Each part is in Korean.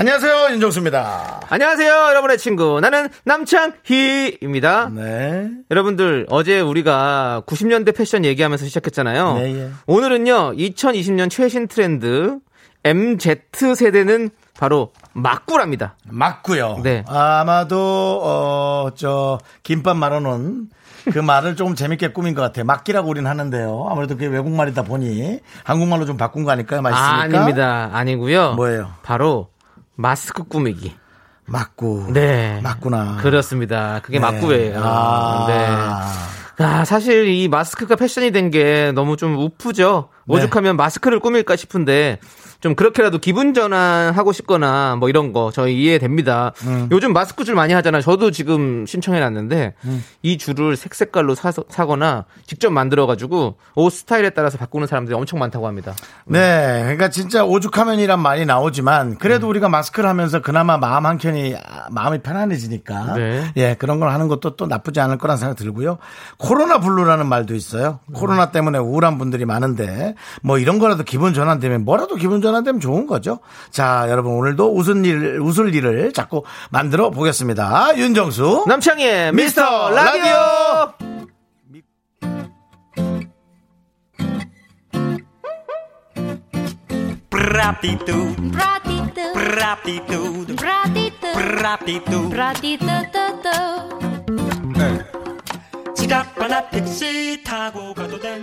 안녕하세요, 윤정수입니다. 안녕하세요, 여러분의 친구. 나는 남창희입니다. 네. 여러분들, 어제 우리가 90년대 패션 얘기하면서 시작했잖아요. 네, 예. 오늘은요, 2020년 최신 트렌드, MZ 세대는 바로 막구랍니다. 맞고요. 네. 아마도 어, 저 김밥 말아놓은 그 말을 조금 재밌게 꾸민 것 같아요. 막기라고 우리는 하는데요. 아무래도 그게 외국말이다 보니 한국말로 좀 바꾼 거 아닐까요? 맛있으니까. 아, 아닙니다. 아니고요. 뭐예요? 바로 마스크 꾸미기. 맞고. 네. 맞구나. 그렇습니다. 그게 네. 막구예요. 아. 네. 아, 사실 이 마스크가 패션이 된 게 너무 좀 우프죠. 네. 오죽하면 마스크를 꾸밀까 싶은데 좀 그렇게라도 기분 전환하고 싶거나 뭐 이런 거 저희 이해됩니다. 음. 요즘 마스크 줄 많이 하잖아요. 저도 지금 신청해 놨는데 음. 이 줄을 색 색깔로 사서, 사거나 직접 만들어 가지고 옷 스타일에 따라서 바꾸는 사람들이 엄청 많다고 합니다. 네. 그러니까 진짜 오죽하면이란 말이 나오지만 그래도 음. 우리가 마스크를 하면서 그나마 마음 한켠이 아, 마음이 편안해지니까 네. 예, 그런 걸 하는 것도 또 나쁘지 않을 거란 생각 들고요. 코로나 블루라는 말도 있어요. 코로나 때문에 우울한 분들이 많은데 뭐 이런 거라도 기분 전환되면 뭐라도 기분 전환 되면 좋은 거죠. 자, 여러분 오늘도 웃은 일 웃을 일을 자꾸 만들어 보겠습니다. 윤정수. 남창희의 미스터 미스터 라디오! 라디오! 브라디뚜. 브라디뚜. 브라디뚜. 브라디뚜. 브라디뚜. 브라디뚜뚜뚜. 지갑 하나 택시 타고 가도 돼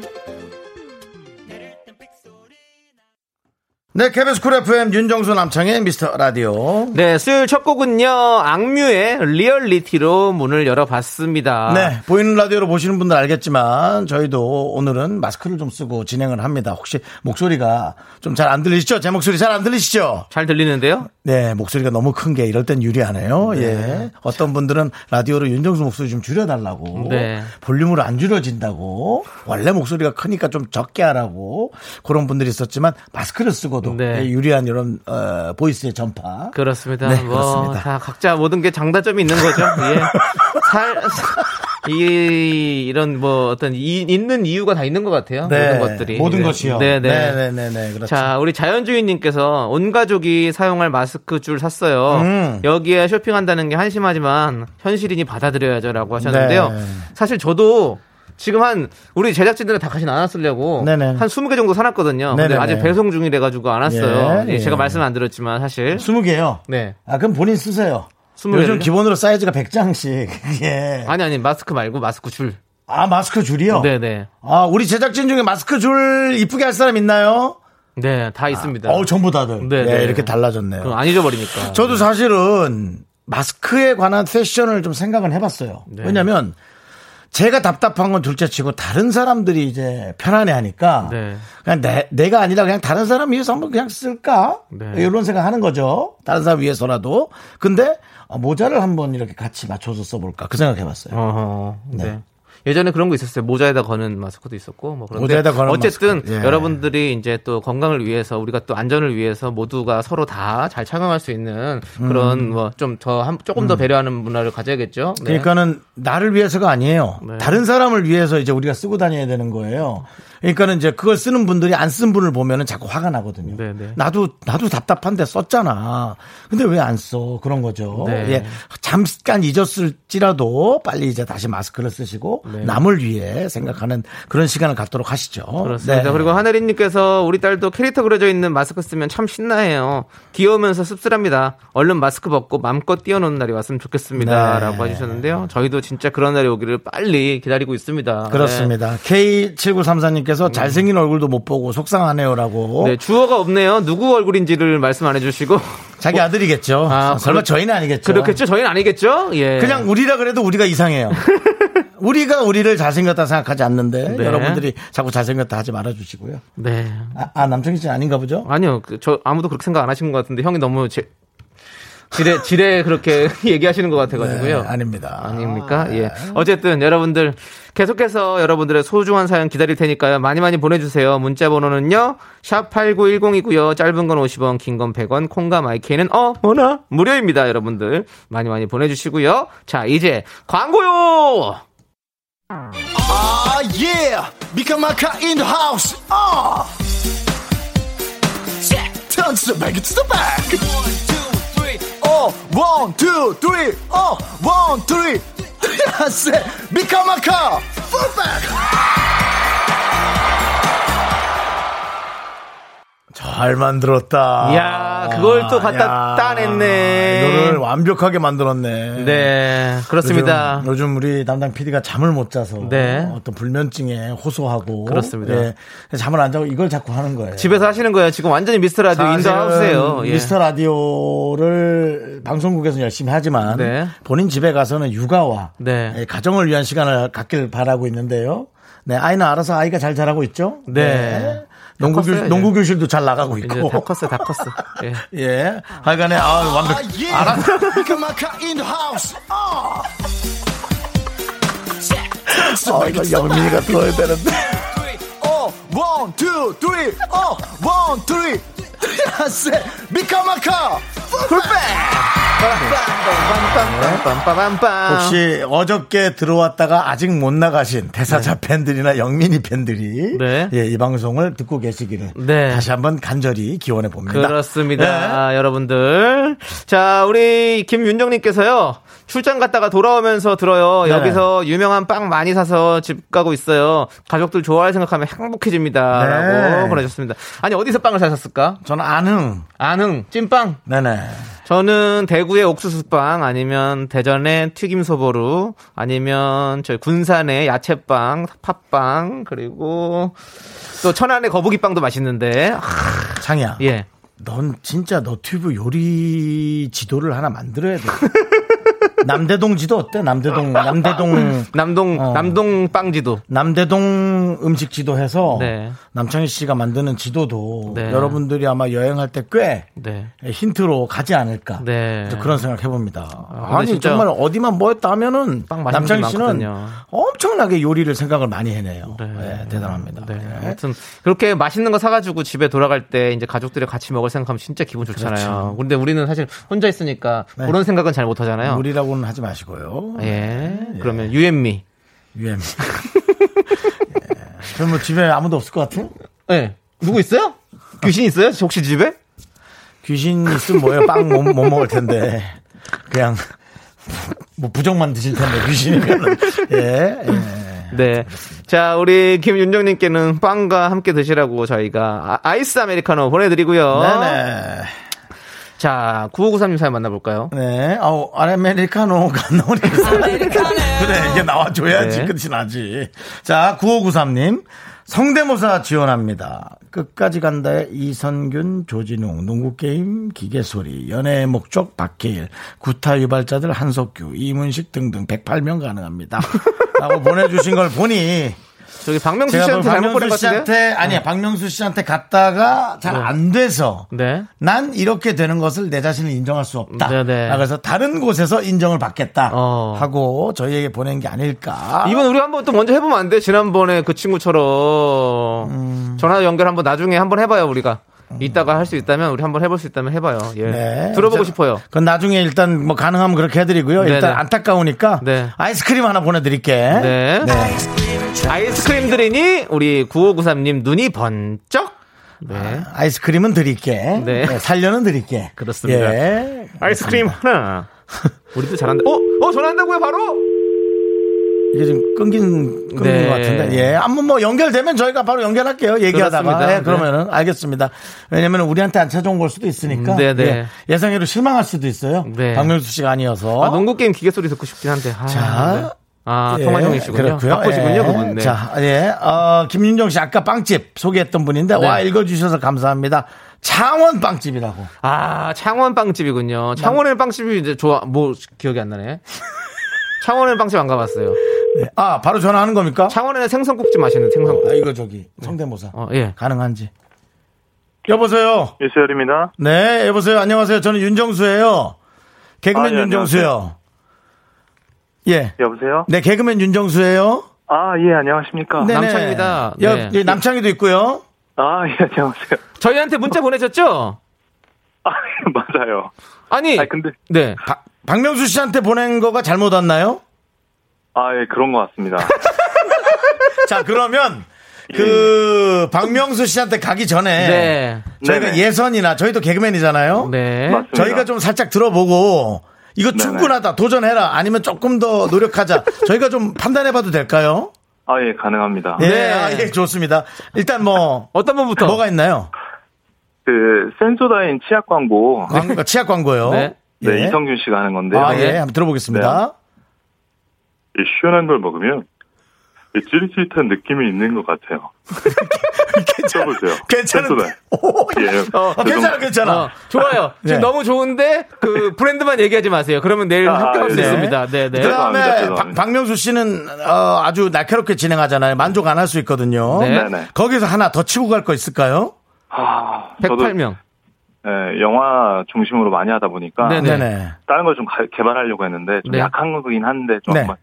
네, KBS 쿨 FM 윤정수 남창희의 미스터 라디오. 네, 수요일 첫 곡은요, 악뮤의 리얼리티로 문을 열어봤습니다. 네, 보이는 라디오로 보시는 분들 알겠지만 저희도 오늘은 마스크를 좀 쓰고 진행을 합니다. 혹시 목소리가 좀 잘 안 들리시죠? 제 목소리 잘 안 들리시죠? 잘 들리는데요? 네, 목소리가 너무 큰 게 이럴 땐 유리하네요. 예. 어떤 분들은 라디오로 윤정수 목소리 좀 줄여달라고. 네. 볼륨으로 안 줄여진다고. 원래 목소리가 크니까 좀 적게 하라고. 그런 분들이 있었지만 마스크를 쓰고 도 네. 예, 유리한 이런 어, 보이스의 전파. 그렇습니다. 네, 뭐, 그렇습니다. 다 각자 모든 게 장단점이 있는 거죠. 예. 살, 이, 이런 뭐 어떤 이, 있는 이유가 다 있는 것 같아요. 모든 것들이. 모든 네. 것이요. 네, 네. 네, 네, 네, 그렇죠. 자, 우리 자연주의님께서 온 가족이 사용할 마스크 줄 샀어요. 음. 여기에 쇼핑한다는 게 한심하지만 현실이니 받아들여야죠라고 하셨는데요. 네. 사실 저도 지금 한 우리 제작진들은 다 같이 나눠쓰려고 네네. 한 20개 정도 사놨거든요. 근데. 아직 배송 중이래 가지고 안 왔어요. 예, 예, 제가 예. 말씀 안 드렸지만 사실 20개요. 네. 아, 그럼 본인 쓰세요. 20 개를요? 요즘 기본으로 사이즈가 100장씩. 예. 아니 아니 마스크 말고 마스크 줄. 아, 마스크 줄이요? 네네. 아, 우리 제작진 중에 마스크 줄 이쁘게 할 사람 있나요? 네, 다 있습니다. 어, 전부 다들. 네, 예, 네. 이렇게 달라졌네요. 그럼 안 잊어버리니까. 저도 사실은 마스크에 관한 패션을 좀 생각은 해봤어요. 네. 왜냐면 제가 답답한 건 둘째 치고 다른 사람들이 이제 편안해 하니까 네. 그냥 내, 내가 아니라 그냥 다른 사람 위해서 한번 그냥 쓸까? 네. 이런 생각 하는 거죠. 다른 사람 위해서라도. 근데 어, 모자를 한번 이렇게 같이 맞춰서 써볼까? 그 생각 해봤어요. 어허, 네. 네. 예전에 그런 거 있었어요. 모자에다 거는 마스크도 있었고 뭐 그런데 모자에다 거는 어쨌든 마스크. 예. 여러분들이 이제 또 건강을 위해서 우리가 또 안전을 위해서 모두가 서로 다 잘 착용할 수 있는 그런 뭐좀 더 조금 더 배려하는 문화를 가져야겠죠. 네. 음. 그러니까는 나를 위해서가 아니에요. 네. 다른 사람을 위해서 이제 우리가 쓰고 다녀야 되는 거예요. 그러니까는 이제 그걸 쓰는 분들이 안 쓴 분을 보면은 자꾸 화가 나거든요. 네, 네. 나도 나도 답답한데 썼잖아. 근데 왜 안 써? 그런 거죠. 네. 예. 잠깐 잊었을 지라도 빨리 이제 다시 마스크를 쓰시고 네. 남을 위해 생각하는 그런 시간을 갖도록 하시죠. 그렇습니다. 네. 그리고 하늘이님께서 우리 딸도 캐릭터 그려져 있는 마스크 쓰면 참 신나해요. 귀여우면서 씁쓸합니다. 얼른 마스크 벗고 마음껏 뛰어노는 날이 왔으면 좋겠습니다. 네. 라고 해주셨는데요. 저희도 진짜 그런 날이 오기를 빨리 기다리고 있습니다. 그렇습니다. K7934님께서 잘생긴 얼굴도 못 보고 속상하네요 라고. 네. 네, 주어가 없네요. 누구 얼굴인지를 말씀 안 해주시고. 자기 아들이겠죠. 아, 설마 그렇- 저희는 아니겠죠. 그렇겠죠? 저희는 아니겠죠? 예. 그냥 우리라 그래도 우리가 이상해요. 우리가 우리를 잘생겼다 생각하지 않는데 네. 여러분들이 자꾸 잘생겼다 하지 말아주시고요. 네. 아, 아 남창희 씨 아닌가 보죠? 아니요. 그, 저 아무도 그렇게 생각 안 하신 것 같은데 형이 너무 제, 지레 지레 그렇게 얘기하시는 것 같아가지고요. 네, 아닙니다. 아닙니까? 예. 어쨌든 여러분들 계속해서 여러분들의 소중한 사연 기다릴 테니까요. 많이 많이 보내주세요. 문자 번호는요. 샵 8910이고요. 짧은 건 50원, 긴 건 100원, 콩과 마이크는 어, 뭐나? 무료입니다. 여러분들. 많이 많이 보내주시고요. 자, 이제 광고요! 아, 예! 미카마카 in the house! 아! Turn to the back, to the back! 어, one, two, three, 어, one, three! I said, 미카마카! 잘 만들었다. 이야, 그걸 또 갖다 따냈네. 이거를 완벽하게 만들었네. 네, 그렇습니다. 요즘, 요즘 우리 담당 PD가 잠을 못 자서 네. 어떤 불면증에 호소하고 그렇습니다. 예, 잠을 안 자고 이걸 자꾸 하는 거예요. 집에서 하시는 거예요. 지금 완전히 미스터 라디오 하우스예요. 예. 미스터 라디오를 방송국에서 열심히 하지만 네. 본인 집에 가서는 육아와 네. 예, 가정을 위한 시간을 갖길 바라고 있는데요. 네, 아이는 알아서 아이가 잘 자라고 있죠. 네. 농구 교실, 농구 교실도 잘 나가고 있고. 다 컸어, 다 컸어. 예. 예. 하여간에, 아, 완벽. 알았 아, 아 이거 영민이가 들어야 되는데. 1, 2, 3, 1, 2, 3, 트리아스 미카마카 풀백 혹시 어저께 들어왔다가 아직 못 나가신 대사자 네. 팬들이나 영민이 팬들이 네. 예, 이 방송을 듣고 계시기를 네. 다시 한번 간절히 기원해 봅니다. 그렇습니다, 아, 여러분들. 자, 우리 김윤정님께서요 출장 갔다가 돌아오면서 들어요. 네. 여기서 유명한 빵 많이 사서 집 가고 있어요. 가족들 좋아할 생각하면 행복해집니다라고 네. 보내셨습니다. 아니 어디서 빵을 사셨을까? 저는 안흥. 안흥, 찐빵. 네네. 저는 대구의 옥수수빵 아니면 대전의 튀김소보루 아니면 저희 군산의 야채빵, 팥빵 그리고 또 천안의 거북이빵도 맛있는데 아, 장이야. 예. 넌 진짜 너튜브 요리 지도를 하나 만들어야 돼. 남대동 지도 어때? 남대동, 남대동, 남동 어. 남동 빵지도 남대동 음식 지도 해서 네. 남창희 씨가 만드는 지도도 네. 여러분들이 아마 여행할 때꽤 네. 힌트로 가지 않을까. 네. 또 그런 생각 해봅니다. 아니 진짜 정말 어디만 뭐 했다 하면은 빵 맛있는 남창희 데 씨는 많거든요. 엄청나게 요리를 생각을 많이 해내요. 네. 네, 대단합니다. 아무튼 그렇게 맛있는 거 사가지고 집에 돌아갈 때 이제 가족들이 같이 먹을 생각하면 진짜 기분 좋잖아요. 근데 우리는 사실 혼자 있으니까 그렇죠. 네. 그런 생각은 잘 못 하잖아요. 요리라 고는 하지 마시고요. 예. 그러면 유앤미. UM. 예. 그럼 뭐 집에 아무도 없을 것 같아요? 예. 누구 있어요? 귀신 있어요? 혹시 집에? 귀신 있으면 뭐예요? 빵 못 먹을 텐데. 그냥 뭐 부정만 드실 텐데 귀신이면은 예. 예. 네. 자, 우리 김윤정님께는 빵과 함께 드시라고 저희가 아- 아이스 아메리카노 보내드리고요. 네네. 자, 9593님 사연 만나볼까요? 네. 아우, 아메리카노가 나오니까. 그래, 이게 나와줘야지 네. 끝이 나지. 자, 9593님. 성대모사 지원합니다. 끝까지 간다의 이선균, 조진웅, 농구게임, 기계소리, 연애의 목적, 박해일, 구타 유발자들 한석규, 이문식 등등 108명 가능합니다. 라고 보내주신 걸 보니 저기 박명수 제가 씨한테 잘못 보낸 박명수 것 같은데? 씨한테 아니야 박명수 씨한테 갔다가 잘 안 돼서 네. 난 이렇게 되는 것을 내 자신을 인정할 수 없다. 네 네. 그래서 다른 곳에서 인정을 받겠다 어. 하고 저희에게 보낸 게 아닐까. 이번 우리 한번 또 먼저 해보면 안 돼? 지난번에 그 친구처럼 음. 전화 연결 한번 나중에 한번 해봐요, 우리가. 이따가 할 수 있다면 우리 한번 해볼 수 있다면 해봐요. 예. 네. 들어보고 자, 싶어요. 그건 나중에 일단 뭐 가능하면 그렇게 해드리고요. 일단 네네. 안타까우니까 네. 아이스크림 하나 보내드릴게. 네. 아이스크림 드리니 우리 9593님 눈이 번쩍. 네. 아이스크림은 드릴게. 네. 네, 살려는 드릴게. 그렇습니다. 예. 아이스크림 하나. 우리도 잘한다. 어? 어, 전화한다고요, 바로? 이게 지금 끊긴 끊긴 네. 것 같은데 예 한번 뭐 연결되면 저희가 바로 연결할게요 얘기하다가. 예, 그러면은 알겠습니다 왜냐면 우리한테 안 찾아온 걸 수도 있으니까 음, 네, 네. 예, 예상외로 실망할 수도 있어요 네. 박명수 씨가 아니어서 아, 농구 게임 기계 소리 듣고 싶긴 한데. 아, 자. 네. 아, 예, 통화 중이시군요. 그렇고요. 바쁘시군요, 예. 그분. 네. 자, 예. 어, 김윤정 씨 아까 빵집 소개했던 분인데 네. 와 읽어주셔서 감사합니다. 창원 빵집이라고. 아, 창원 빵집이군요. 창원의 빵집이 이제 좋아, 뭐, 기억이 안 나네. 창원의 빵집 안 가봤어요. 네. 아 바로 전화하는 겁니까? 창원에는 생선국집 맛있는 생선국. 아, 이거 저기 성대모사 어, 예. 가능한지. 여보세요. 유수열입니다. 네, 여보세요. 안녕하세요. 저는 윤정수예요. 개그맨 아, 예, 윤정수요. 예. 여보세요? 네, 개그맨 윤정수예요. 아, 예, 안녕하십니까? 네네. 남창입니다. 여, 네. 예, 남창희도 있고요. 아, 예, 안녕하세요. 저희한테 문자 보내셨죠? 아, 맞아요. 아니, 아, 근데, 네. 박- 박명수 씨한테 보낸 거가 잘못 왔나요? 아, 예, 그런 것 같습니다. 자, 그러면 그 박명수 씨한테 가기 전에 네. 저희가 네네. 예선이나 저희도 개그맨이잖아요. 네. 맞습니다. 저희가 좀 살짝 들어보고 이거 네네. 충분하다 도전해라 아니면 조금 더 노력하자 저희가 좀 판단해봐도 될까요? 아, 예, 가능합니다. 예, 네. 아, 예, 좋습니다. 일단 뭐 어떤 분부터? 뭐가 있나요? 그, 센소다인 치약 광고. 광고, 치약 광고요. 네. 네, 예. 이성균 씨가 하는 건데요. 아, 예, 네. 한번 들어보겠습니다. 이 시원한 걸 먹으면 이 찌릿찌릿한 느낌이 있는 것 같아요. 써보세요. 괜찮은데? 센소다인. 오, 예. 어, 괜찮아, 괜찮아. 어, 좋아요. 지금 네. 너무 좋은데 그 브랜드만 얘기하지 마세요. 그러면 내일 아, 합격할 수 네. 있습니다. 네, 네. 그 다음에 죄송합니다, 죄송합니다. 박명수 씨는 어, 아주 날카롭게 진행하잖아요. 만족 안 할 수 있거든요. 네. 네네. 거기서 하나 더 치고 갈 거 있을까요? 아, 저도 108명. 예, 영화 중심으로 많이 하다 보니까 네네. 네네. 다른 걸 좀 개발하려고 했는데 좀 네. 약한 거긴 한데 좀 네. 한번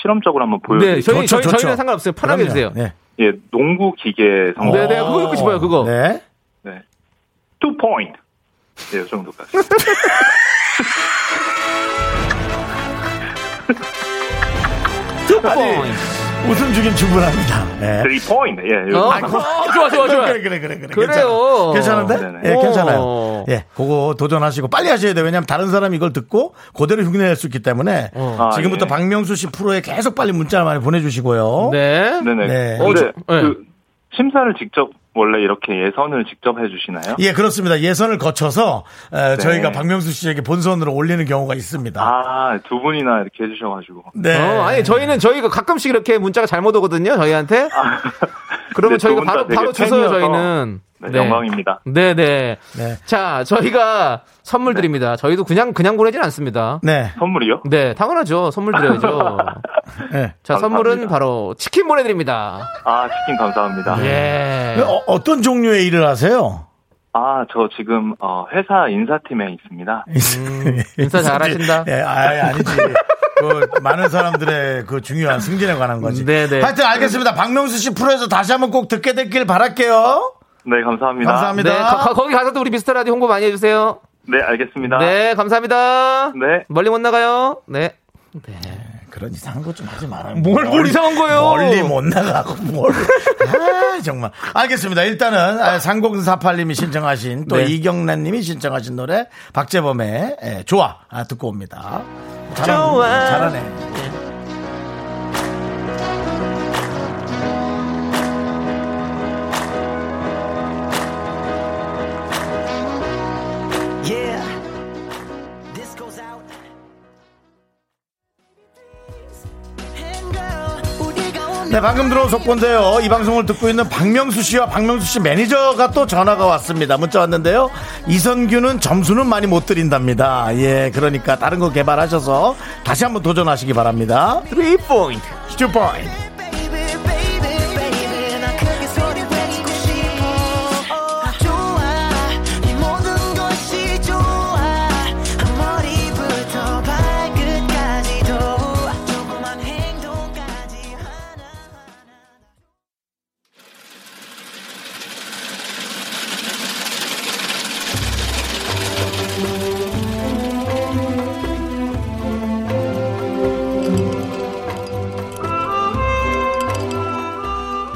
실험적으로 한번 네, 보여드릴게요. 저희, 좋죠, 저희, 좋죠. 저희는 상관없어요. 편하게 그럼요. 해주세요. 네. 예, 농구 기계 성공. 네, 네, 그거 듣고 싶어요, 그거. 네. 네. 2 포인트. 예, 이 정도까지. two point. 웃음 주긴 충분합니다. 네. 3 포인트. 예, 어, 요 어, 좋아, 좋아, 좋아. 그래, 그래, 그래, 그래. 그래요. 괜찮아. 괜찮은데? 네네. 예, 괜찮아요. 오. 예, 그거 도전하시고 빨리 하셔야 돼요. 왜냐면 다른 사람이 이걸 듣고 그대로 흉내낼 수 있기 때문에 아, 지금부터 예. 박명수 씨 프로에 계속 빨리 문자를 많이 보내주시고요. 네. 네네. 네. 근데 어, 저- 네. 그 심사를 직접 원래 이렇게 예선을 직접 해주시나요? 예, 그렇습니다. 예선을 거쳐서 에, 네. 저희가 박명수 씨에게 본선으로 올리는 경우가 있습니다. 아, 두 분이나 이렇게 해주셔가지고. 네. 어, 아니, 저희는 저희가 가끔씩 이렇게 문자가 잘못 오거든요, 저희한테. 그러면 네, 저희가 바로, 바로 팬이어서 저희는. 네, 영광입니다. 네네. 네. 자, 저희가 선물 드립니다. 저희도 그냥, 그냥 보내진 않습니다. 네. 선물이요? 네, 당연하죠. 선물 드려야죠. 네. 자, 감사합니다. 선물은 바로 치킨 보내드립니다. 아, 치킨 감사합니다. 예. 어, 떤 종류의 일을 하세요? 아, 저 지금 어, 회사 인사팀에 있습니다. 음, 인사 잘하신다. 예, 아, 아니지. 그 많은 사람들의 그 중요한 승진에 관한 거지. 네네. 하여튼 알겠습니다. 박명수 씨 프로에서 다시 한번 꼭 듣게 됐길 바랄게요. 네, 감사합니다. 감사합니다. 네, 거, 거기 가서도 우리 미스터 라디오 홍보 많이 해주세요. 네, 알겠습니다. 네, 감사합니다. 네. 멀리 못 나가요. 네. 그런 이상한 거 좀 하지 말아요. 뭘, 뭘 이상한 거예요? 멀리 못 나가고 뭘. 아, 정말. 알겠습니다. 일단은 아, 3048님이 신청하신 또 네. 이경란 님이 신청하신 노래 박재범의 예, 좋아 아, 듣고 옵니다. 잘하네. 좋아. 잘하네. 네, 방금 들어온 속보인데요. 이 방송을 듣고 있는 박명수 씨와 박명수 씨 매니저가 또 전화가 왔습니다. 문자 왔는데요. 이선규는 점수는 많이 못 드린답니다. 예, 그러니까 다른 거 개발하셔서 다시 한번 도전하시기 바랍니다. 3포인트. two point.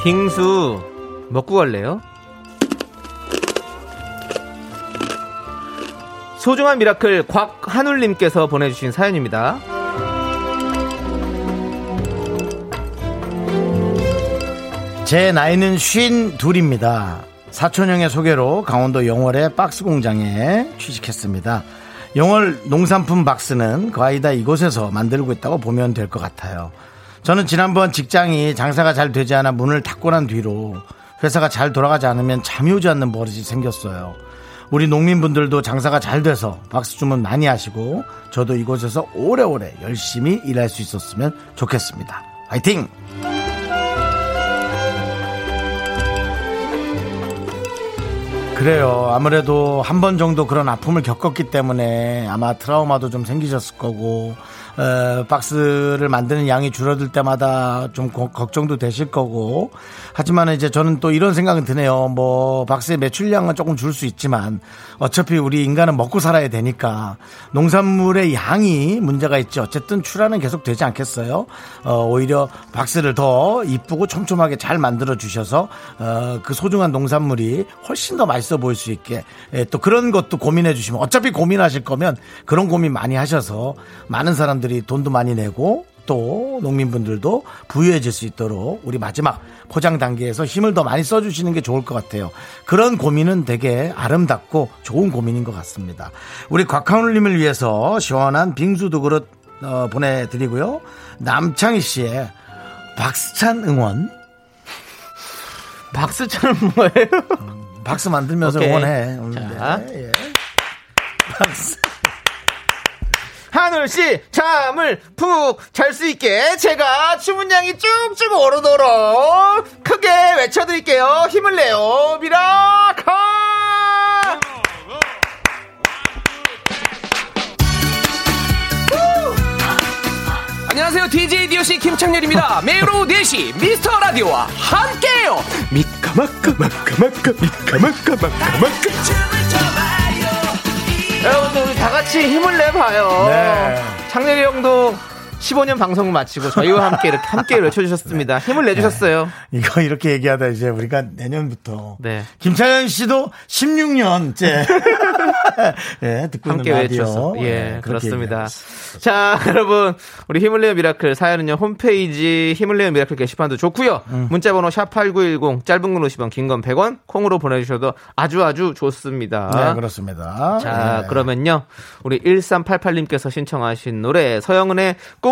빙수 먹고 갈래요? 소중한 미라클 곽한울님께서 보내주신 사연입니다. 제 나이는 쉰 둘입니다. 사촌형의 소개로 강원도 영월의 박스 공장에 취직했습니다. 영월 농산품 박스는 거의 다 이곳에서 만들고 있다고 보면 될 것 같아요. 저는 지난번 직장이 장사가 잘 되지 않아 문을 닫고 난 뒤로 회사가 잘 돌아가지 않으면 잠이 오지 않는 버릇이 생겼어요. 우리 농민분들도 장사가 잘 돼서 박스 주문 많이 하시고 저도 이곳에서 오래오래 열심히 일할 수 있었으면 좋겠습니다. 화이팅! 그래요. 아무래도 한 번 정도 그런 아픔을 겪었기 때문에 아마 트라우마도 좀 생기셨을 거고, 어, 박스를 만드는 양이 줄어들 때마다 좀 고- 걱정도 되실 거고. 하지만 이제 저는 또 이런 생각은 드네요. 뭐, 박스의 매출량은 조금 줄 수 있지만 어차피 우리 인간은 먹고 살아야 되니까 농산물의 양이 문제가 있지. 어쨌든 출하는 계속 되지 않겠어요? 어, 오히려 박스를 더 이쁘고 촘촘하게 잘 만들어 주셔서 어, 그 소중한 농산물이 훨씬 더 맛있어 보일 수 있게 예, 또 그런 것도 고민해 주시면 어차피 고민하실 거면 그런 고민 많이 하셔서 많은 사람들 이 돈도 많이 내고 또 농민분들도 부유해질 수 있도록 우리 마지막 포장 단계에서 힘을 더 많이 써주시는 게 좋을 것 같아요. 그런 고민은 되게 아름답고 좋은 고민인 것 같습니다. 우리 곽하울님을 위해서 시원한 빙수 두 그릇 어, 보내드리고요. 남창희 씨의 박스찬 응원 박수처럼 뭐예요? 박스 만들면서 오케이. 응원해. 자. 네, 예. 박스. 한울 씨 잠을 푹 잘 수 있게 제가 주문량이 쭉쭉 오르도록 크게 외쳐드릴게요. 힘을 내요, 미라카! 안녕하세요 DJ DOC 김창렬입니다 매일 오후 4시 미스터 라디오와 함께해요 미카마카 마카마카 미카마카 마카마카 여러분들 우리 다 같이 힘을 내봐요. 네. 창렬이 형도 15년 방송 마치고 저희와 함께 이렇게 함께 외쳐주셨습니다. 힘을 내주셨어요. 이거 이렇게 얘기하다 이제 우리가 내년부터 네. 김차연 씨도 16년째 예, 듣고 함께 외쳐서 예 예, 그렇게 그렇습니다. 자 여러분 우리 힘을 내요 miracle 사연은요 홈페이지 힘을 내요 miracle 게시판도 좋고요 음. 문자번호 샵 #8910 짧은 건 50원, 긴 건 100원 콩으로 보내주셔도 아주 아주 좋습니다. 네, 그렇습니다. 자 예. 그러면요 우리 1388님께서 신청하신 노래 서영은의 꿈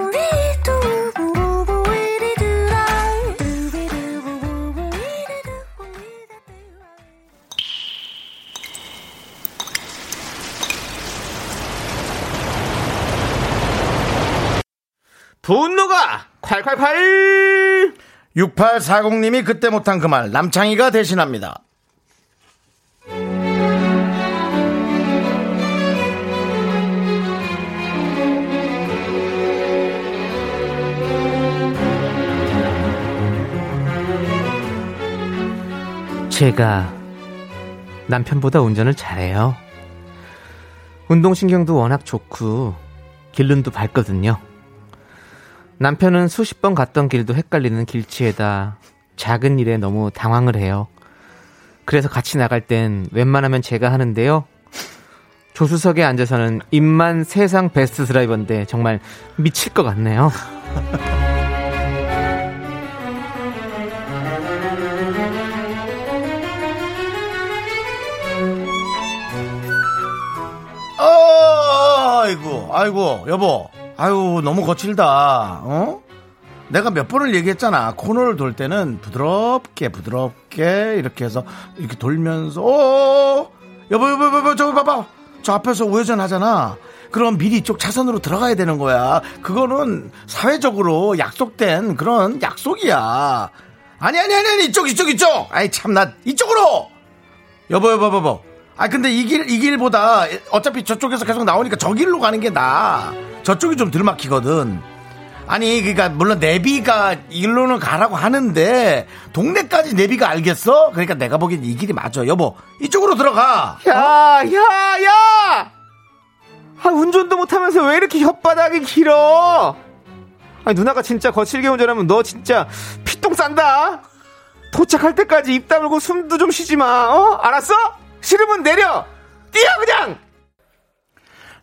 분노가 콸콸콸 6840님이 그때 못한 그 말 남창희가 대신합니다. 제가 남편보다 운전을 잘해요. 운동신경도 워낙 좋고 길눈도 밝거든요. 남편은 수십 번 갔던 길도 헷갈리는 길치에다 작은 일에 너무 당황을 해요. 그래서 같이 나갈 땐 웬만하면 제가 하는데요. 조수석에 앉아서는 입만 세상 베스트 드라이버인데 정말 미칠 것 같네요. 어, 아이고, 아이고, 여보. 아유, 너무 거칠다. 어? 내가 몇 번을 얘기했잖아. 코너를 돌 때는 부드럽게, 부드럽게, 이렇게 해서, 이렇게 돌면서, 어, 여보, 여보, 여보, 저기 봐봐. 저 앞에서 우회전 하잖아. 그럼 미리 이쪽 차선으로 들어가야 되는 거야. 그거는 사회적으로 약속된 그런 약속이야. 아니, 아니, 아니, 아니, 이쪽, 이쪽, 이쪽. 아이, 참, 나, 이쪽으로! 여보, 여보, 여보. 아, 근데 이 길, 이 길보다 어차피 저쪽에서 계속 나오니까 저 길로 가는 게 나아. 저쪽이 좀 덜 막히거든. 아니, 그러니까, 물론 내비가 일로는 가라고 하는데, 동네까지 내비가 알겠어? 그러니까 내가 보기엔 이 길이 맞아. 여보, 이쪽으로 들어가. 야, 야, 야! 아, 운전도 못하면서 왜 이렇게 혓바닥이 길어? 아니, 누나가 진짜 거칠게 운전하면 너 진짜 피똥 싼다? 도착할 때까지 입 다물고 숨도 좀 쉬지 마, 어? 알았어? 싫으면 내려! 뛰어, 그냥!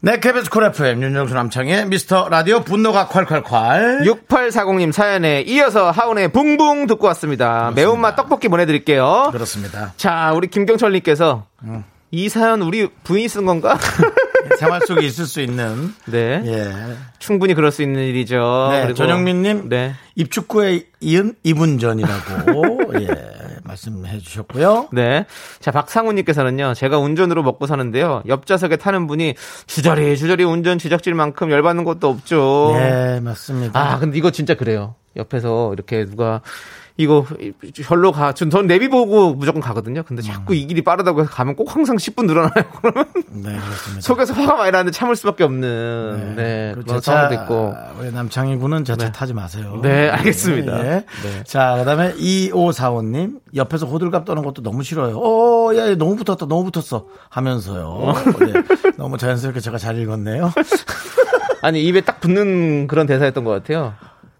네, KBS 쿨 FM, 윤정수 남창희 미스터 라디오 분노가 콸콸콸. 6840님 사연에 이어서 하운의 붕붕 듣고 왔습니다. 매운맛 떡볶이 보내드릴게요. 그렇습니다. 자, 우리 김경철님께서 이 사연 우리 부인이 쓴 건가? 생활 속에 있을 수 있는 네. 예. 충분히 그럴 수 있는 일이죠. 네, 전영민님 네. 입축구에 이은 2분 전이라고 예, 말씀해 주셨고요. 네. 자, 박상우님께서는요, 제가 운전으로 먹고 사는데요, 옆좌석에 타는 분이 주저리, 주저리 운전 제작질만큼 열받는 것도 없죠. 네, 맞습니다. 아, 근데 이거 진짜 그래요. 옆에서 이렇게 누가, 이거 절로 가. 전, 전 내비 보고 무조건 가거든요. 근데 자꾸 이 길이 빠르다고 해서 가면 꼭 항상 10분 늘어나요. 그러면 네, 그렇습니다. 속에서 화가 많이 나는데 참을 수밖에 없는, 네, 그리고 그런 상황도 있고. 우리 남창희 군은 제차 타지 마세요. 네, 알겠습니다. 예. 자, 그 다음에 2545님. 옆에서 호들갑 떠는 것도 너무 싫어요. 어, 야, 야, 너무 붙었다, 너무 붙었어. 하면서요. 네, 너무 자연스럽게 제가 잘 읽었네요. 아니, 입에 딱 붙는 그런 대사였던 것 같아요.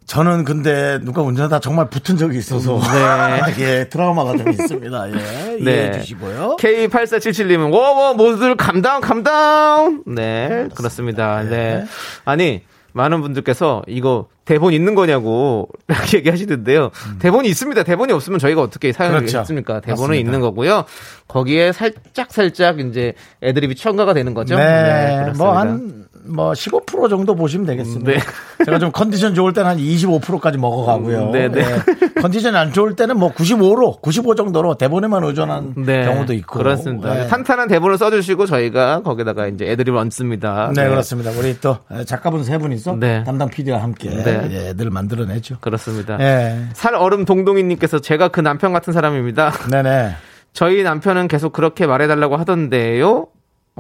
저는 근데 누가 운전하다 정말 붙은 적이 있어서. 네. 예, 트라우마가 좀 있습니다. 예, 이해해 주시고요. K8477님은 워워 모두들 감다운 감다운. 네, 그렇습니다. 네. 아니 많은 분들께서 이거 대본 있는 거냐고 이렇게 얘기하시는데요. 대본이 있습니다. 대본이 없으면 저희가 어떻게 사연을 음. 그렇죠. 했습니까? 대본은 맞습니다. 있는 거고요. 거기에 살짝 살짝 이제 애드립이 첨가가 되는 거죠. 네, 그렇습니다. 뭐한 뭐 15% 정도 보시면 되겠습니다. 네. 제가 좀 컨디션 좋을 때는 한 25%까지 먹어가고요. 음, 네, 네. 예. 컨디션이 안 좋을 때는 뭐 95로, 95 정도로 대본에만 의존한 네, 경우도 있고. 그렇습니다. 네. 탄탄한 대본을 써주시고 저희가 거기다가 이제 애드립을 얹습니다. 네, 그렇습니다. 우리 또 작가분 세 분이서 네. 담당 PD와 함께 네. 예, 애들 만들어내죠. 그렇습니다. 예. 살 얼음 동동이님께서 제가 그 남편 같은 사람입니다. 네네. 저희 남편은 계속 그렇게 말해달라고 하던데요.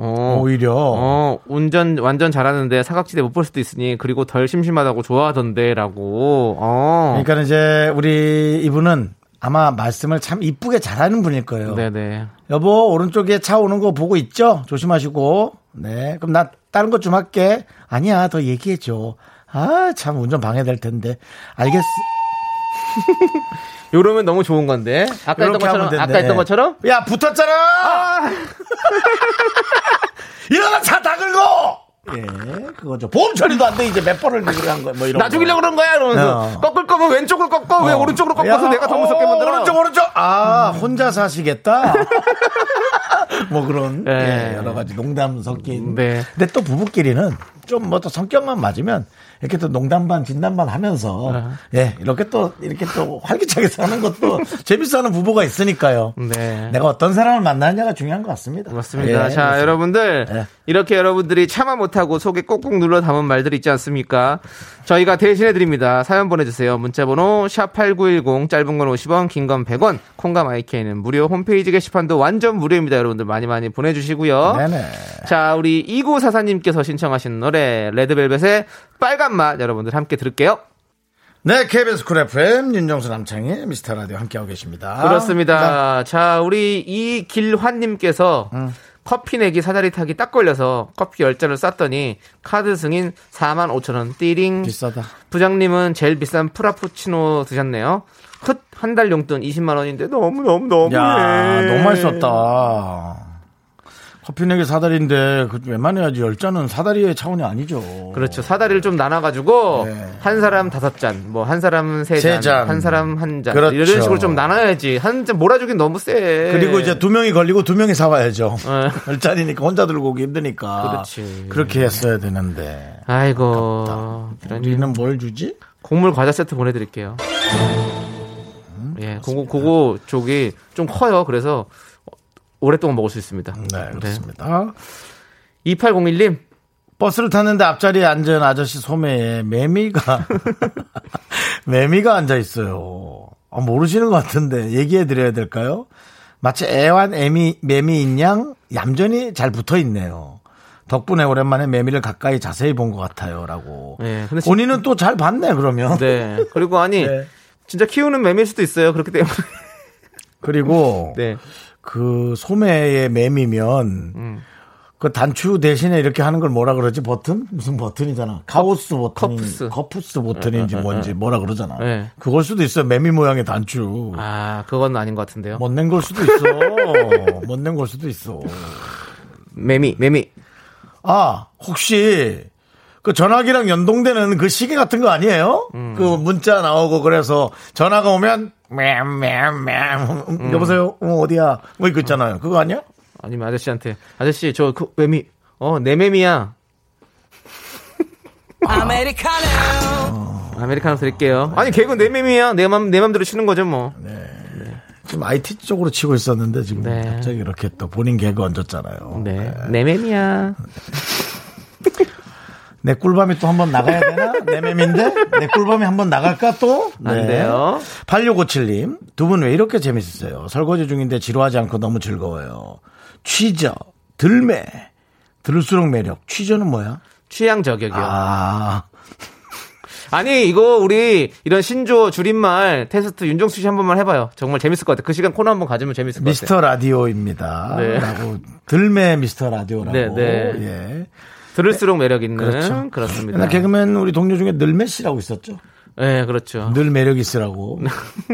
어, 오히려. 어, 운전 완전 잘하는데 사각지대 못 볼 수도 있으니 그리고 덜 심심하다고 좋아하던데라고. 어. 그러니까 이제 우리 이분은 아마 말씀을 참 이쁘게 잘하는 분일 거예요. 네네. 여보 오른쪽에 차 오는 거 보고 있죠? 조심하시고. 네. 그럼 나 다른 것 좀 할게. 아니야 더 얘기해 줘. 아 참 운전 방해될 텐데. 알겠어. 요러면 너무 좋은 건데. 아까 했던 것처럼. 아까 했던 것처럼 야 붙었잖아. 아! 일어나 차다 긁어. 예, 그거죠. 보험 처리도 안 돼 이제 몇 번을 그런 거, 뭐 이런. 나 거. 죽이려고 그런 거야 이러면서 어. 꺾을 거면 왼쪽으로 꺾어 왜 오른쪽으로 꺾어서 야, 내가 더 무섭게 어, 만들어 오른쪽 오른쪽. 아 혼자 사시겠다. 뭐 그런 네. 예, 여러 가지 농담 섞인. 네. 근데 또 부부끼리는 좀 뭐 또 성격만 맞으면 이렇게 또 농담 반 진담 반 하면서 아. 예 이렇게 또 이렇게 또 활기차게 사는 것도 재밌어하는 부부가 있으니까요. 네. 내가 어떤 사람을 만나느냐가 중요한 것 같습니다. 맞습니다. 예, 자, 그렇습니다. 여러분들 네. 이렇게 여러분들이 참아 못하고 속에 꼭꼭 눌러 담은 말들 있지 않습니까? 저희가 대신해 드립니다. 사연 보내주세요. 문자번호 샵 #8910 짧은 건 50원, 긴 건 100원. 콩과 마이케이는 무료. 홈페이지 게시판도 완전 무료입니다. 여러분들 많이 많이 보내주시고요. 네네. 자, 우리 2944님께서 신청하신 노래 레드벨벳의 빨간 맛 여러분들 함께 들을게요. 네, KBS 쿨 FM 윤정수 남창희 미스터 라디오 함께하고 계십니다. 그렇습니다. 자, 우리 이길환님께서 음. 커피 내기 사다리 타기 딱 걸려서 커피 10잔을 샀더니 카드 승인 4만 5천 원 띠링. 비싸다. 부장님은 제일 비싼 프라푸치노 드셨네요. 흑 한 달 용돈 20만 원인데 너무 너무 너무해. 야, 너무 썼다. 커피 내기 사다리인데 그 웬만해야지 열 잔은 사다리의 차원이 아니죠. 그렇죠. 사다리를 좀 나눠가지고 네. 한 사람 다섯 잔, 뭐 한 사람 세세 잔, 잔. 한 사람 한 잔, 그렇죠. 이런 식으로 좀 나눠야지. 한 잔 몰아주긴 너무 세. 그리고 이제 두 명이 걸리고 두 명이 사와야죠. 네. 열 잔이니까 혼자 들고 오기 힘드니까. 그렇지. 그렇게 했어야 되는데. 아이고 우리는 뭘 주지? 곡물 과자 세트 보내드릴게요. 예, 그거 그거 쪽이 좀 커요. 그래서 오랫동안 먹을 수 있습니다. 네, 그렇습니다. 2801님 버스를 탔는데 앞자리에 앉은 아저씨 소매에 매미가 매미가 앉아 있어요. 아, 모르시는 것 같은데 얘기해 드려야 될까요? 마치 애완 애미 매미인 양 얌전히 잘 붙어 있네요. 덕분에 오랜만에 매미를 가까이 자세히 본 것 같아요라고. 예, 근데 진- 본인은 또 잘 봤네 그러면. 네 그리고 아니 네. 진짜 키우는 매미일 수도 있어요. 그렇기 때문에 그리고 네 그 소매의 매미면 음. 그 단추 대신에 이렇게 하는 걸 뭐라 그러지 버튼 무슨 버튼이잖아 카오스 버튼이 커프스. 커프스 버튼인지 뭔지 뭐라 그러잖아 네. 그걸 수도 있어요 매미 모양의 단추 아 그건 아닌 것 같은데요. 멋 낸 걸 수도 있어 못 낸 걸 수도 있어 매미 매미 아 혹시 그 전화기랑 연동되는 그 시계 같은 거 아니에요? 음. 그 문자 나오고 그래서 전화가 오면 음. 여보세요 어, 어디야 뭐 이거 있잖아요 그거 아니야? 아니면 아저씨한테 아저씨 저 그 매미 어, 내맴이야. 아메리카노. 아메리카노 드릴게요. 아니, 개그 내맴이야. 내 맘, 내 맘대로 치는 거죠, 뭐. 지금 IT 쪽으로 치고 있었는데 지금 네. 갑자기 이렇게 또 본인 개그 얹었잖아요. 네. 내맴이야. 내 꿀밤이 또 한 번 나가야 되나? 내 맴인데? 내 꿀밤이 한 번 나갈까 또? 네. 안 돼요. 8657님, 두 분 왜 이렇게 재밌으세요? 설거지 중인데 지루하지 않고 너무 즐거워요. 취저, 들매, 들을수록 매력. 취저는 뭐야? 취향 저격이요. 아, 아니 이거 우리 이런 신조 줄임말 테스트 윤정수 씨 한 번만 해봐요. 정말 재밌을 것 같아. 그 시간 코너 한 번 가지면 재밌을 것 같아. 미스터 라디오입니다. 네. 라고, 들매 미스터 라디오라고. 네, 네. 예. 들을수록 매력 있는 그렇죠. 그렇습니다 옛날 개그맨 우리 동료 중에 늘매 씨라고 있었죠. 네, 그렇죠. 늘 매력 있으라고.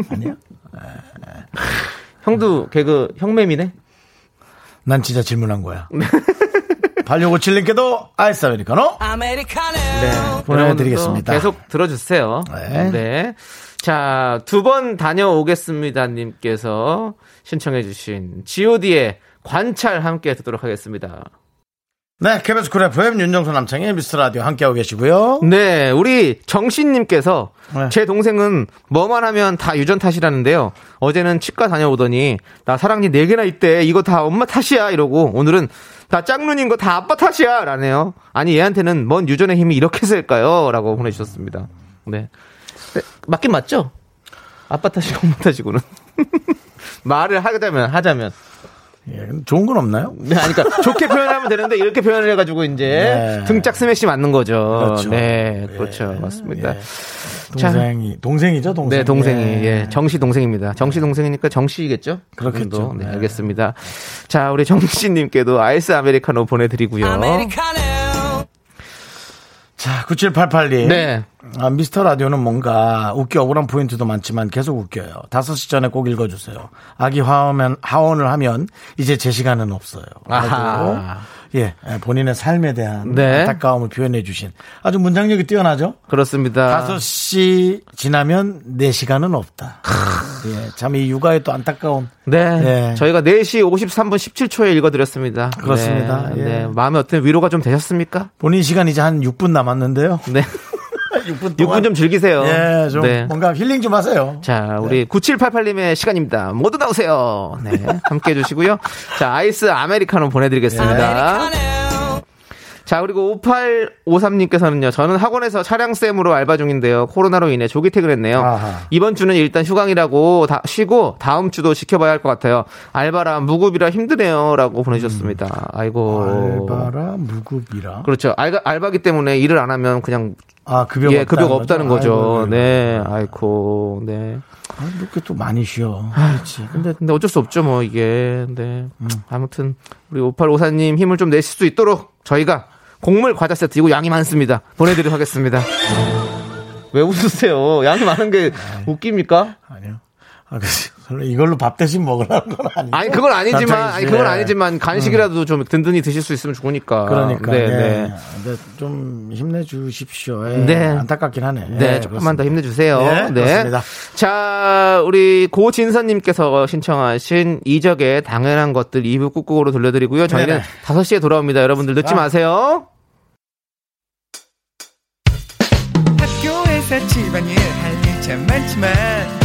아니야? 형도 개그 형매미네. 난 진짜 질문한 거야. 8657님께도 아이스 아메리카노 아메리카노. 네, 보내드리겠습니다. 계속 들어주세요. 네. 네. 자, 두 번 다녀오겠습니다. 님께서 신청해주신 GOD의 관찰 함께 듣도록 하겠습니다. 네, KBS 쿨 FM 윤정수 남창희 미스터 라디오 함께하고 계시고요. 네, 우리 정신님께서 네. 제 동생은 뭐만 하면 다 유전 탓이라는데요. 어제는 치과 다녀오더니 나 사랑니 4개나 있대. 이거 다 엄마 탓이야. 이러고 오늘은 나 짝눈인 거 다 아빠 탓이야. 라네요. 아니, 얘한테는 뭔 유전의 힘이 이렇게 셀까요? 라고 보내주셨습니다. 네. 네, 맞긴 맞죠? 아빠 탓이고 엄마 탓이고는. 말을 하자면, 하자면. 예, 좋은 건 없나요? 네, 아니, 그러니까 좋게 표현하면 되는데 이렇게 표현을 해가지고 이제 네. 등짝 스매시 맞는 거죠. 그렇죠. 네, 그렇죠. 맞습니다. 예. 동생이 동생이죠, 동생. 네, 동생이 예. 예, 정씨 동생입니다. 정씨 동생이니까 정씨겠죠? 그렇겠죠. 네, 네. 알겠습니다. 자, 우리 정씨님께도 아이스 아메리카노 보내드리고요. 아메리카노. 자, 9788님. 네. 아, 미스터 라디오는 뭔가 웃기 억울한 포인트도 많지만 계속 웃겨요. 5시 전에 꼭 읽어주세요. 아기 하원, 하원을 하면 이제 제 시간은 없어요. 아하. 예, 본인의 삶에 대한 네. 안타까움을 표현해 주신 아주 문장력이 뛰어나죠? 그렇습니다. 5시 지나면 내 시간은 없다. 예, 참 이 육아의 또 안타까움. 네. 네. 저희가 4시 53분 17초에 읽어드렸습니다. 그렇습니다. 네. 예. 네. 마음에 어떤 위로가 좀 되셨습니까? 본인 시간 이제 한 6분 남았는데요. 네. 6분 6분 좀 즐기세요. 예, 좀 네. 뭔가 힐링 좀 하세요. 자, 우리 9788님의 시간입니다. 모두 나오세요. 네. 함께 해주시고요. 자, 아이스 아메리카노 보내드리겠습니다. 아메리카노. 자, 그리고 5853님께서는요, 저는 학원에서 차량쌤으로 알바 중인데요. 코로나로 인해 조기 퇴근했네요. 아하. 이번 주는 일단 휴강이라고 다 쉬고 다음 주도 지켜봐야 할 것 같아요. 알바라 무급이라 힘드네요. 라고 보내주셨습니다. 아이고. 알바라 무급이라. 그렇죠. 알바, 알바기 때문에 일을 안 하면 그냥 아, 급여가 예, 급여가 없다는 거죠. 아이고. 네, 아이고, 네. 아, 이렇게 또 많이 쉬어. 그렇지. 근데 근데 어쩔 수 없죠, 뭐, 이게. 네. 아무튼, 우리 5854님 힘을 좀 내실 수 있도록 저희가 곡물 과자 세트, 이거 양이 많습니다. 보내드리도록 하겠습니다. 왜 웃으세요? 양이 많은 게 웃깁니까? 아니요. 아, 이걸로 밥 대신 먹으라는 건 아니고. 아니, 그건 아니지만. 아니, 그건 예. 아니지만, 간식이라도 좀 든든히 드실 수 있으면 좋으니까. 그러니까. 네, 예. 네. 근데 좀 힘내주십시오. 예. 네. 안타깝긴 하네. 네, 예, 조금만 더 그렇습니다. 힘내주세요. 네, 그렇습니다. 자, 우리 고진선님께서 신청하신 이적의 당연한 것들 2부 꾹꾹으로 들려드리고요. 저희는 네네. 5시에 돌아옵니다. 여러분들 늦지 아. 마세요. 학교에서 집안일 할 일 참 많지만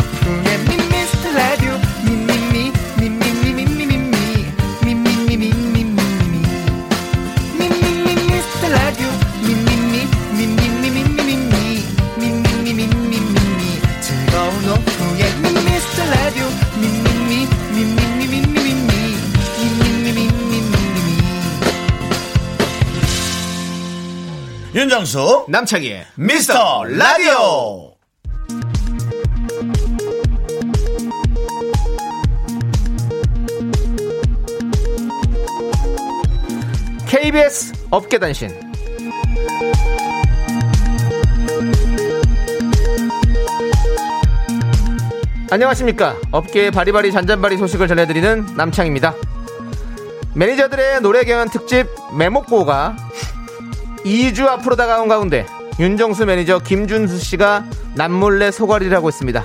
윤정수. 남창희의 미스터 라디오. KBS 업계단신. 안녕하십니까. 업계의 바리바리 잔잔바리 소식을 전해드리는 남창입니다. 매니저들의 노래 경연 특집 매목고가 2주 앞으로 다가온 가운데 윤정수 매니저 김준수 씨가 남몰래 속앓이를 하고 있습니다.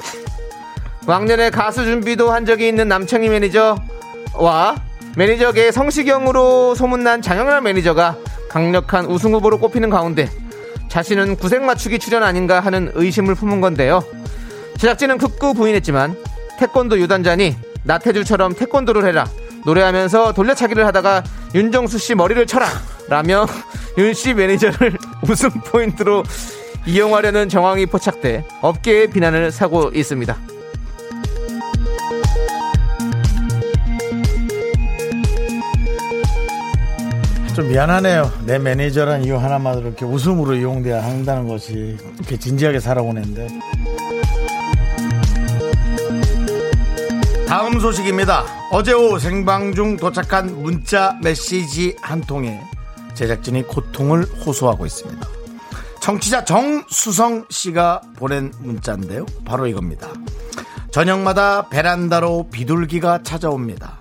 왕년에 가수 준비도 한 적이 있는 남창희 매니저와 매니저계 성시경으로 소문난 장영란 매니저가 강력한 우승 후보로 꼽히는 가운데 자신은 구색 맞추기 출연 아닌가 하는 의심을 품은 건데요. 제작진은 극구 부인했지만 태권도 유단자니 나태주처럼 태권도를 해라. 노래하면서 돌려차기를 하다가 윤정수 씨 머리를 쳐라. 라며 윤 씨 매니저를 웃음 포인트로 이용하려는 정황이 포착돼 업계의 비난을 사고 있습니다. 좀 미안하네요. 내 매니저란 이유 하나만으로 이렇게 웃음으로 이용돼야 한다는 것이 이렇게 진지하게 살아온 애인데. 다음 소식입니다. 어제 오후 생방 중 도착한 문자 메시지 한 통에 제작진이 고통을 호소하고 있습니다. 청취자 정수성 씨가 보낸 문자인데요. 바로 이겁니다. 저녁마다 베란다로 비둘기가 찾아옵니다.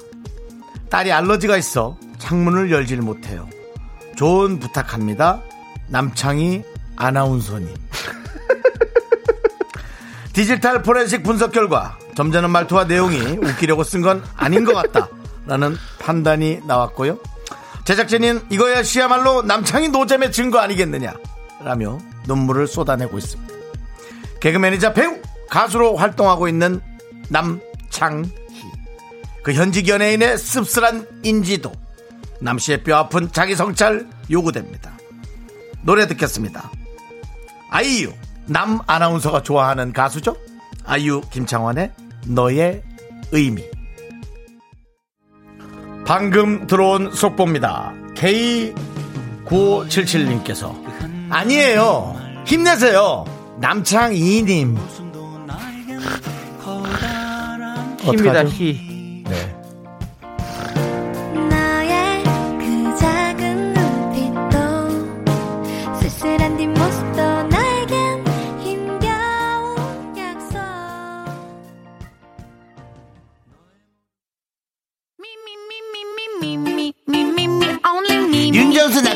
딸이 알러지가 있어 창문을 열질 못해요. 좋은 부탁합니다. 남창희 아나운서님. 디지털 포렌식 분석 결과 점잖은 말투와 내용이 웃기려고 쓴 건 아닌 것 같다. 라는 판단이 나왔고요. 제작진인 이거야 시야말로 남창희 노잼의 증거 아니겠느냐. 라며 눈물을 쏟아내고 있습니다. 개그맨이자 배우, 가수로 활동하고 있는 남창희. 그 현직 연예인의 씁쓸한 인지도. 남씨의 뼈 아픈 자기 성찰 요구됩니다. 노래 듣겠습니다. 아이유 남 아나운서가 좋아하는 가수죠? 아이유 김창완의 너의 의미 방금 들어온 속보입니다. K9577님께서 아니에요. 힘내세요. 남창이님 힘이다? 희. 네.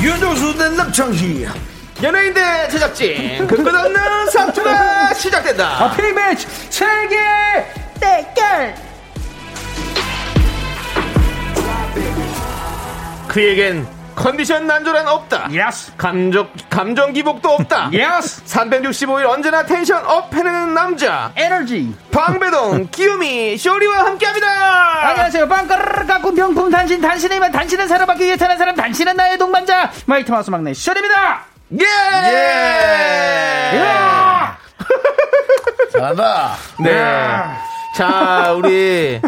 윤정수 대 남창희. 연예인 대 제작진. 그 끝없는 사투가 시작된다. 하피 매치 세계 그에겐 컨디션 난조란 없다. yes 감정 감정 기복도 없다. yes 365일 언제나 tension up 해내는 남자. 에너지 방배동 귀요미 쇼리와 함께합니다. 안녕하세요. 방가르르 갖고 명품 단신 단신의 힘 단신은 사랑받기 위해 태어난 사람 단신은 나의 동반자. 마이티 마우스 막내 쇼리입니다. 예. 잘한다. 네. 자 우리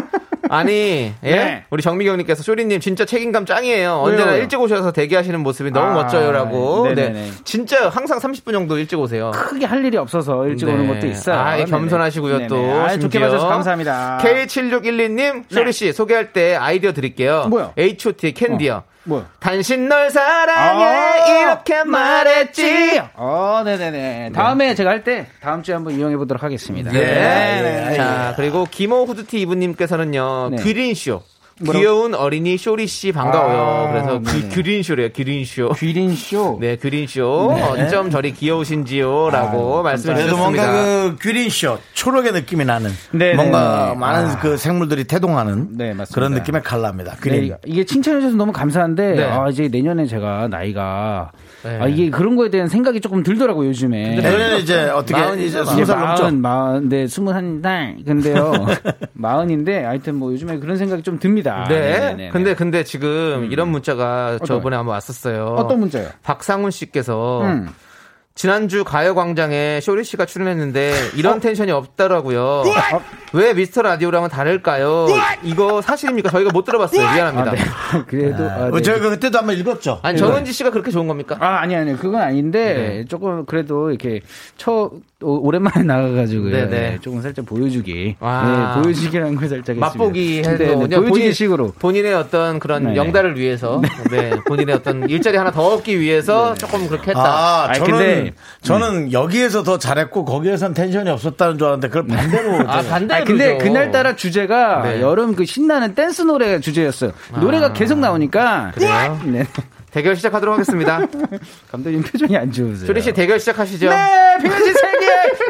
아니 예 네. 우리 정미경님께서 쇼리님 진짜 책임감 짱이에요. 언제나 왜요? 일찍 오셔서 대기하시는 모습이 너무 아, 멋져요라고. 네. 네네 네. 진짜 항상 30분 정도 일찍 오세요. 크게 할 일이 없어서 일찍 네. 오는 것도 있어요 아, 예, 겸손하시고요, 네네. 또. 아, 좋게. 봐주셔서 감사합니다 K7612님, 쇼리 씨, 소개할 때 아이디어 드릴게요. 뭐요? H.O.T. 캔디요. 뭐요? 단신 널 사랑해, 아, 이렇게 말했지. 어, 네네네. 다음에 제가 할 때 다음 주에 한번 이용해 보도록 하겠습니다. 네. 자, 그리고 김호 후드티 이브님께서는요, 네. 귀린쇼. 뭐라고? 귀여운 어린이 쇼리 씨 반가워요. 아, 그래서 네네. 귀, 귀린쇼래요, 귀린쇼. 귀린 쇼. 네, 귀린쇼. 어쩜 저리 귀여우신지요? 라고 아유, 말씀해 그래도 주셨습니다. 뭔가 그 귀린쇼 초록의 느낌이 나는 네, 뭔가 네, 네. 많은 아. 그 생물들이 태동하는 네, 맞습니다. 그런 느낌의 칼라입니다. 귀린 네, 이게 칭찬해줘서 너무 감사한데 네. 아, 이제 내년에 제가 나이가 네. 아, 이게 그런 거에 대한 생각이 조금 들더라고요 요즘에. 내년에 이제 어떻게 마흔이죠, 이제 이제 스무 살 넘죠? 마흔, 마흔, 네, 스물한 달. 근데요, 마흔인데, 하여튼 뭐 요즘에 그런 생각이 좀 듭니다. 네. 네네네. 근데 근데 지금 이런 문자가 저번에 한번 왔었어요. 어떤 문자요? 박상훈 씨께서 음. 지난주 가요광장에 쇼리 씨가 출연했는데 이런 텐션이 없더라고요. 왜 미스터 라디오랑은 다를까요? 이거 사실입니까? 저희가 못 들어봤어요. 미안합니다. 그래도 아, 어, 네. 저희가 그때도 한번 읽었죠. 아니 정은지 씨가 그렇게 좋은 겁니까? 아, 아니, 아니, 그건 아닌데, 네. 조금, 그래도 이렇게, 처, 오- 오랜만에 나가가지고, 네, 네. 네, 조금 살짝 보여주기. 아. 네, 보여주기라는 걸 살짝 맛보기 했습니다. 해도 네, 네, 보여주기 식으로. 본인의 어떤 그런 네. 영달을 위해서 네. 본인의 어떤 일자리 하나 더 얻기 위해서 조금 그렇게 했다. 아, 아니, 저는 근데- 저는 여기에서 더 잘했고 거기에선 텐션이 없었다는 줄 알았는데 그걸 반대로 아 반대로 아 근데 그러죠. 그날 따라 주제가 네. 여름 그 신나는 댄스 노래가 주제였어요. 노래가 계속 나오니까. 그래요? 네. 대결 시작하도록 하겠습니다. 감독님 표정이 안 좋으세요. 쇼리 씨 대결 시작하시죠. 네, 빅매치 세계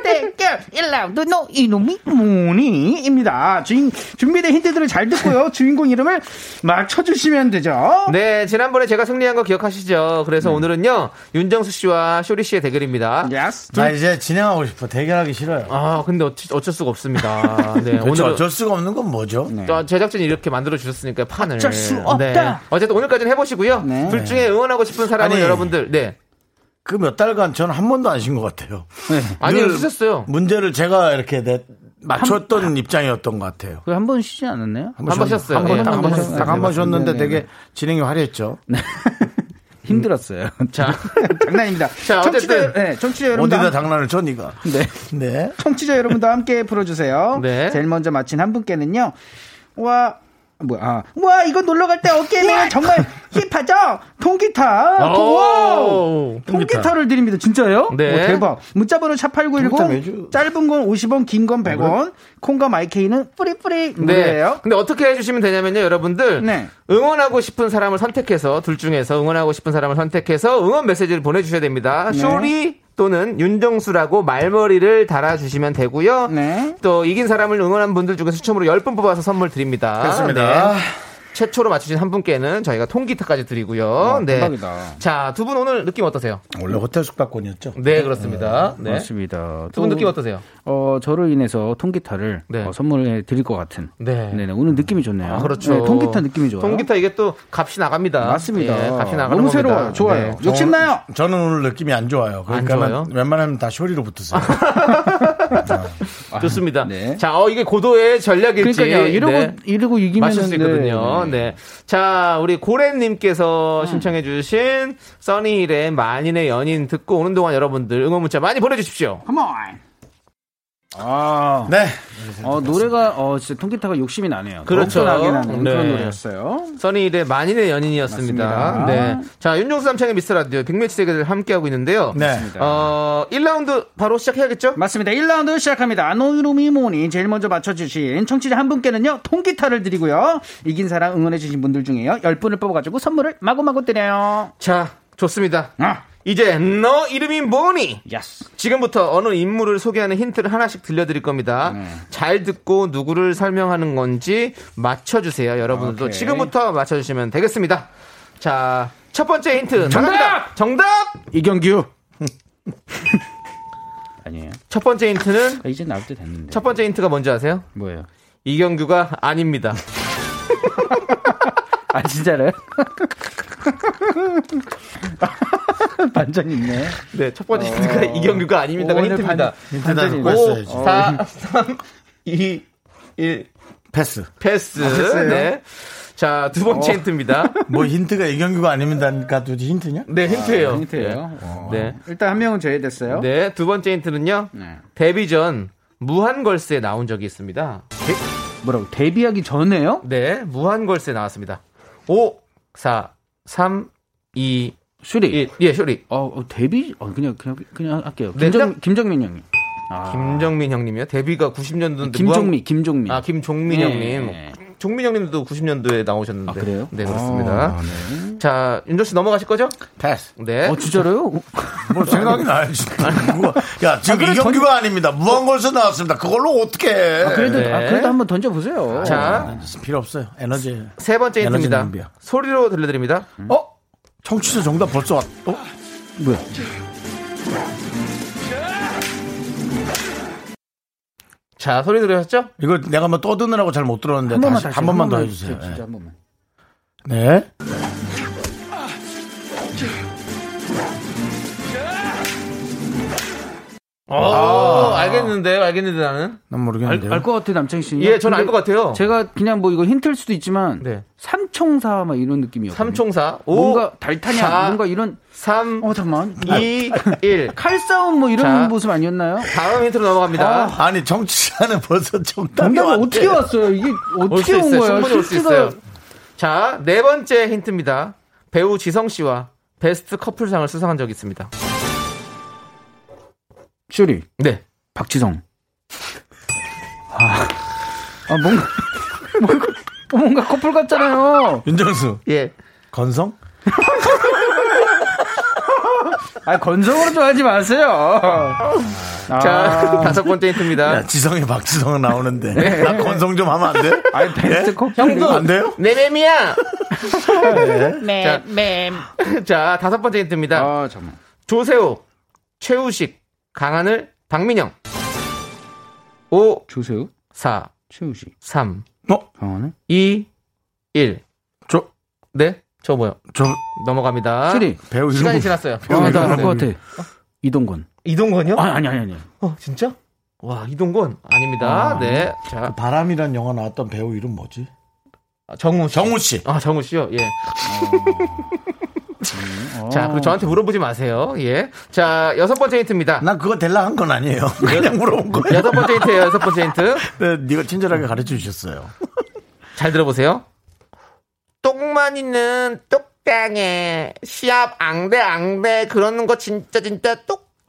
대결 1라운드 너 이름이 뭐니입니다. 주인 준비된 힌트들을 잘 듣고요. 주인공 이름을 맞춰 주시면 되죠. 네, 지난번에 제가 승리한 거 기억하시죠? 그래서 오늘은요, 윤정수 씨와 쇼리 씨의 대결입니다. yes. 나 이제 진행하고 싶어. 대결하기 싫어요. 아, 근데 어찌, 어쩔 수가 없습니다. 네, 도대체 오늘 어쩔 수가 없는 건 뭐죠? 저 제작진이 이렇게 만들어 주셨으니까 판을. 어쩔 수 없다. 네. 어쨌든 오늘까지는 해 보시고요. 네. 둘 중에 응원하고 싶은 사람은 아니, 여러분들, 네. 그 몇 달간 저는 한 번도 안 쉰 것 같아요. 아니, 늘 쓰셨어요. 문제를 제가 이렇게 내, 맞췄던 입장이었던 것 같아요. 한번 쉬지 않았나요? 한 번 쉬었어요. 한 번, 예, 딱 한번 한 번, 쉬었어요. 딱한 번 쉬었는데 네, 네, 되게 진행이 화려했죠. 힘들었어요. 자, 장난입니다. 자, 청취자, 어쨌든. 네, 청취자 여러분들. 어디다 함- 장난을 쳐, 니가. 네. 네. 청취자 여러분도 함께 풀어 주세요. 네. 제일 먼저 맞힌 한 분께는요. 와, 뭐야, 아, 와, 이거 놀러 갈 때 어깨면 정말 힙하죠? 통기타. 오. 와 통기타 를 드립니다. 진짜요? 네. 오, 대박. 문자번호 통기타 샵8910. 매주- 짧은 건 50원, 긴 건 100원. 콩과 마이케이는 뿌리뿌리 네. 무료예요. 근데 어떻게 해주시면 되냐면요, 여러분들. 네. 응원하고 싶은 사람을 선택해서, 둘 중에서 응원하고 싶은 사람을 선택해서 응원 메시지를 보내주셔야 됩니다. 네. 쇼리 또는 윤정수라고 말머리를 달아주시면 되고요. 네. 또 이긴 사람을 응원한 분들 중에 추첨으로 10분 뽑아서 선물 드립니다. 그렇습니다. 네. 최초로 맞추신 한 분께는 저희가 통기타까지 드리고요. 네. 대박이다. 자, 두 분 오늘 느낌 어떠세요? 원래 호텔 숙박권이었죠. 네, 그렇습니다. 네. 맞습니다. 두 분 느낌 어떠세요? 어, 저로 인해서 통기타를 네. 어, 선물해 드릴 것 같은. 네. 네네. 오늘 느낌이 좋네요. 아, 그렇죠. 네, 통기타 느낌이 좋아요. 통기타 이게 또 값이 나갑니다. 맞습니다. 예, 값이 나가는 너무. 새로워요. 좋아요. 네. 욕심나요? 저는 오늘 느낌이 안 좋아요. 그러니까 좋아요? 웬만하면 다 쇼리로 붙으세요. 좋습니다. 네. 자, 어, 이게 고도의 전략일지. 그러니까요. 이러고 네. 이러고 이기면 맞출 수 있거든요. 네. 자, 우리 고래님께서 신청해주신 써니힐의 만인의 연인 듣고 오는 동안 여러분들 응원 문자 많이 보내주십시오. 컴온. 아, 네. 어, 노래가 어 진짜 통기타가 욕심이 나네요. 그렇죠. 나게 나는 네. 그런 노래였어요. 써니힐의 만인의 연인이었습니다. 맞습니다. 네. 자, 윤종수 남창의 미스터 라디오 빅매치 대결을 함께하고 있는데요. 네. 어, 1라운드 바로 시작해야겠죠? 맞습니다. 1라운드 시작합니다. 노이로미 뭐니 제일 먼저 맞춰주신 청취자 한 분께는요 통기타를 드리고요. 이긴 사람 응원해주신 분들 중에요 10분을 뽑아가지고 선물을 마구마구 드려요. 자, 좋습니다. 아, 이제 너 이름이 뭐니? yes. 지금부터 어느 인물을 소개하는 힌트를 하나씩 들려드릴 겁니다. 네. 잘 듣고 누구를 설명하는 건지 맞춰주세요. 여러분들도 오케이. 지금부터 맞춰주시면 되겠습니다. 자, 첫 번째 힌트. 정답! 나갑니다. 정답! 이경규. 아니에요. 첫 번째 힌트는, 아, 이제 나올 때 됐는데. 첫 번째 힌트가 뭔지 아세요? 뭐예요? 이경규가 아닙니다. 아 진짜로요? 반전 있네. 네, 첫 번째 힌트가 이경규가 아닙니다가 힌트입니다. 있네. 했어야지. 4, 3, 2, 1, 패스. 패스. 네. 자, 두 번째 힌트입니다. 뭐 힌트가 이경규가 아닙니다니까도 힌트냐? 네, 힌트예요. 힌트예요. 네. 일단 한 명은 제외됐어요. 네, 두 번째 힌트는요. 네. 데뷔 전 무한걸스에 나온 적이 있습니다. 뭐라고 데뷔하기 전에요? 네, 무한걸스에 나왔습니다. 5, 4, 3, 2, 슈리. 1. 예, 쇼리. 어, 어, 데뷔? 어, 그냥 그냥 그냥 할게요. 네, 김정 김정민 형님. 아, 김정민 형님이요. 데뷔가 90년도인데 김종미 김종민. 아, 김종민 네. 형님. 종민 형님도 90년도에 나오셨는데. 아, 그래요? 네, 그렇습니다. 아, 네. 자, 윤조 씨 넘어가실 거죠? 패스. 네. 어, 진짜로요? 뭐 생각이 나야지. 누가- 야, 지금 그래, 이경규가 아닙니다. 무한걸스 나왔습니다. 그걸로 어떻게 해. 아, 그래도 네. 아, 그래도 한번 던져 보세요. 자, 필요 없어요. 에너지. 세 번째 힌트입니다. 소리로 들려드립니다. 어? 청취자 정답 벌써 왔, 어? 뭐야? 자, 소리 들으셨죠? 이거 내가 뭐 떠드느라고 잘 못 들었는데 한 번만 다시 다시 한 번만 더 해주세요. 진짜 네. 한 번만. 네. 어, 알겠는데, 알겠는데 나는. 난 모르겠는데요. 알 것 같아 남창희 씨. 예, 저는 알 것 같아요. 제가 그냥 뭐 이거 힌트일 수도 있지만 네. 삼총사 막 이런 느낌이요. 삼총사. 오, 뭔가 달타냐 사, 뭔가 이런 3, 어 잠만 2, 1. 칼싸움 뭐 이런 자. 모습 아니었나요? 다음 힌트로 넘어갑니다. 아 니 정치자는 벌써 정답이. 어떻게 왔어요? 이게 올 어떻게 수 온. 거예요? 충분히 올수 힌트가- 있어요. 자, 네 번째 힌트입니다. 배우 지성 씨와 베스트 커플상을 수상한 적이 있습니다. 쇼리 네. 박지성. 아, 아 뭔가 뭔가, 뭔가 커플 같잖아요. 윤정수 예. 건성? 아 건성으로 좀 하지 마세요. 자, 다섯 번째 힌트입니다. 야, 지성이 박지성은 나오는데 나 건성 좀 하면 안 돼? 아니 베스트 커플 형도 안 돼요? 내 맴이야. 네, 자, 자, 다섯 번째 힌트입니다. 아 잠만. 조세호, 최우식, 강하늘, 박민영. 5, 조세호, 4, 최우식, 3, 어? 강원은 2, 1. 저, 네? 저 뭐요? 저 넘어갑니다. 쇼리. 배우 이름 시간이 뭐- 지났어요. 아, 나 알 것 같아. 이동건. 이동건이요? 아 아니 아니 아니. 어, 진짜? 와, 이동건 아닙니다. 네. 자, 바람이란 영화 나왔던 배우 이름 뭐지? 정우 씨. 정우 씨. 아, 정우 씨요? 예. 자, 그리고 저한테 물어보지 마세요. 예. 자, 여섯 번째 힌트입니다. 난 그거 될라 한 건 아니에요. 그냥 물어본 거예요. 여섯 번째 힌트예요, 여섯 번째 힌트. 네, 네가 친절하게 가르쳐 주셨어요. 잘 들어보세요. 똥만 있는 똑당해. 시합 앙대 앙대 그러는 거 진짜 진짜.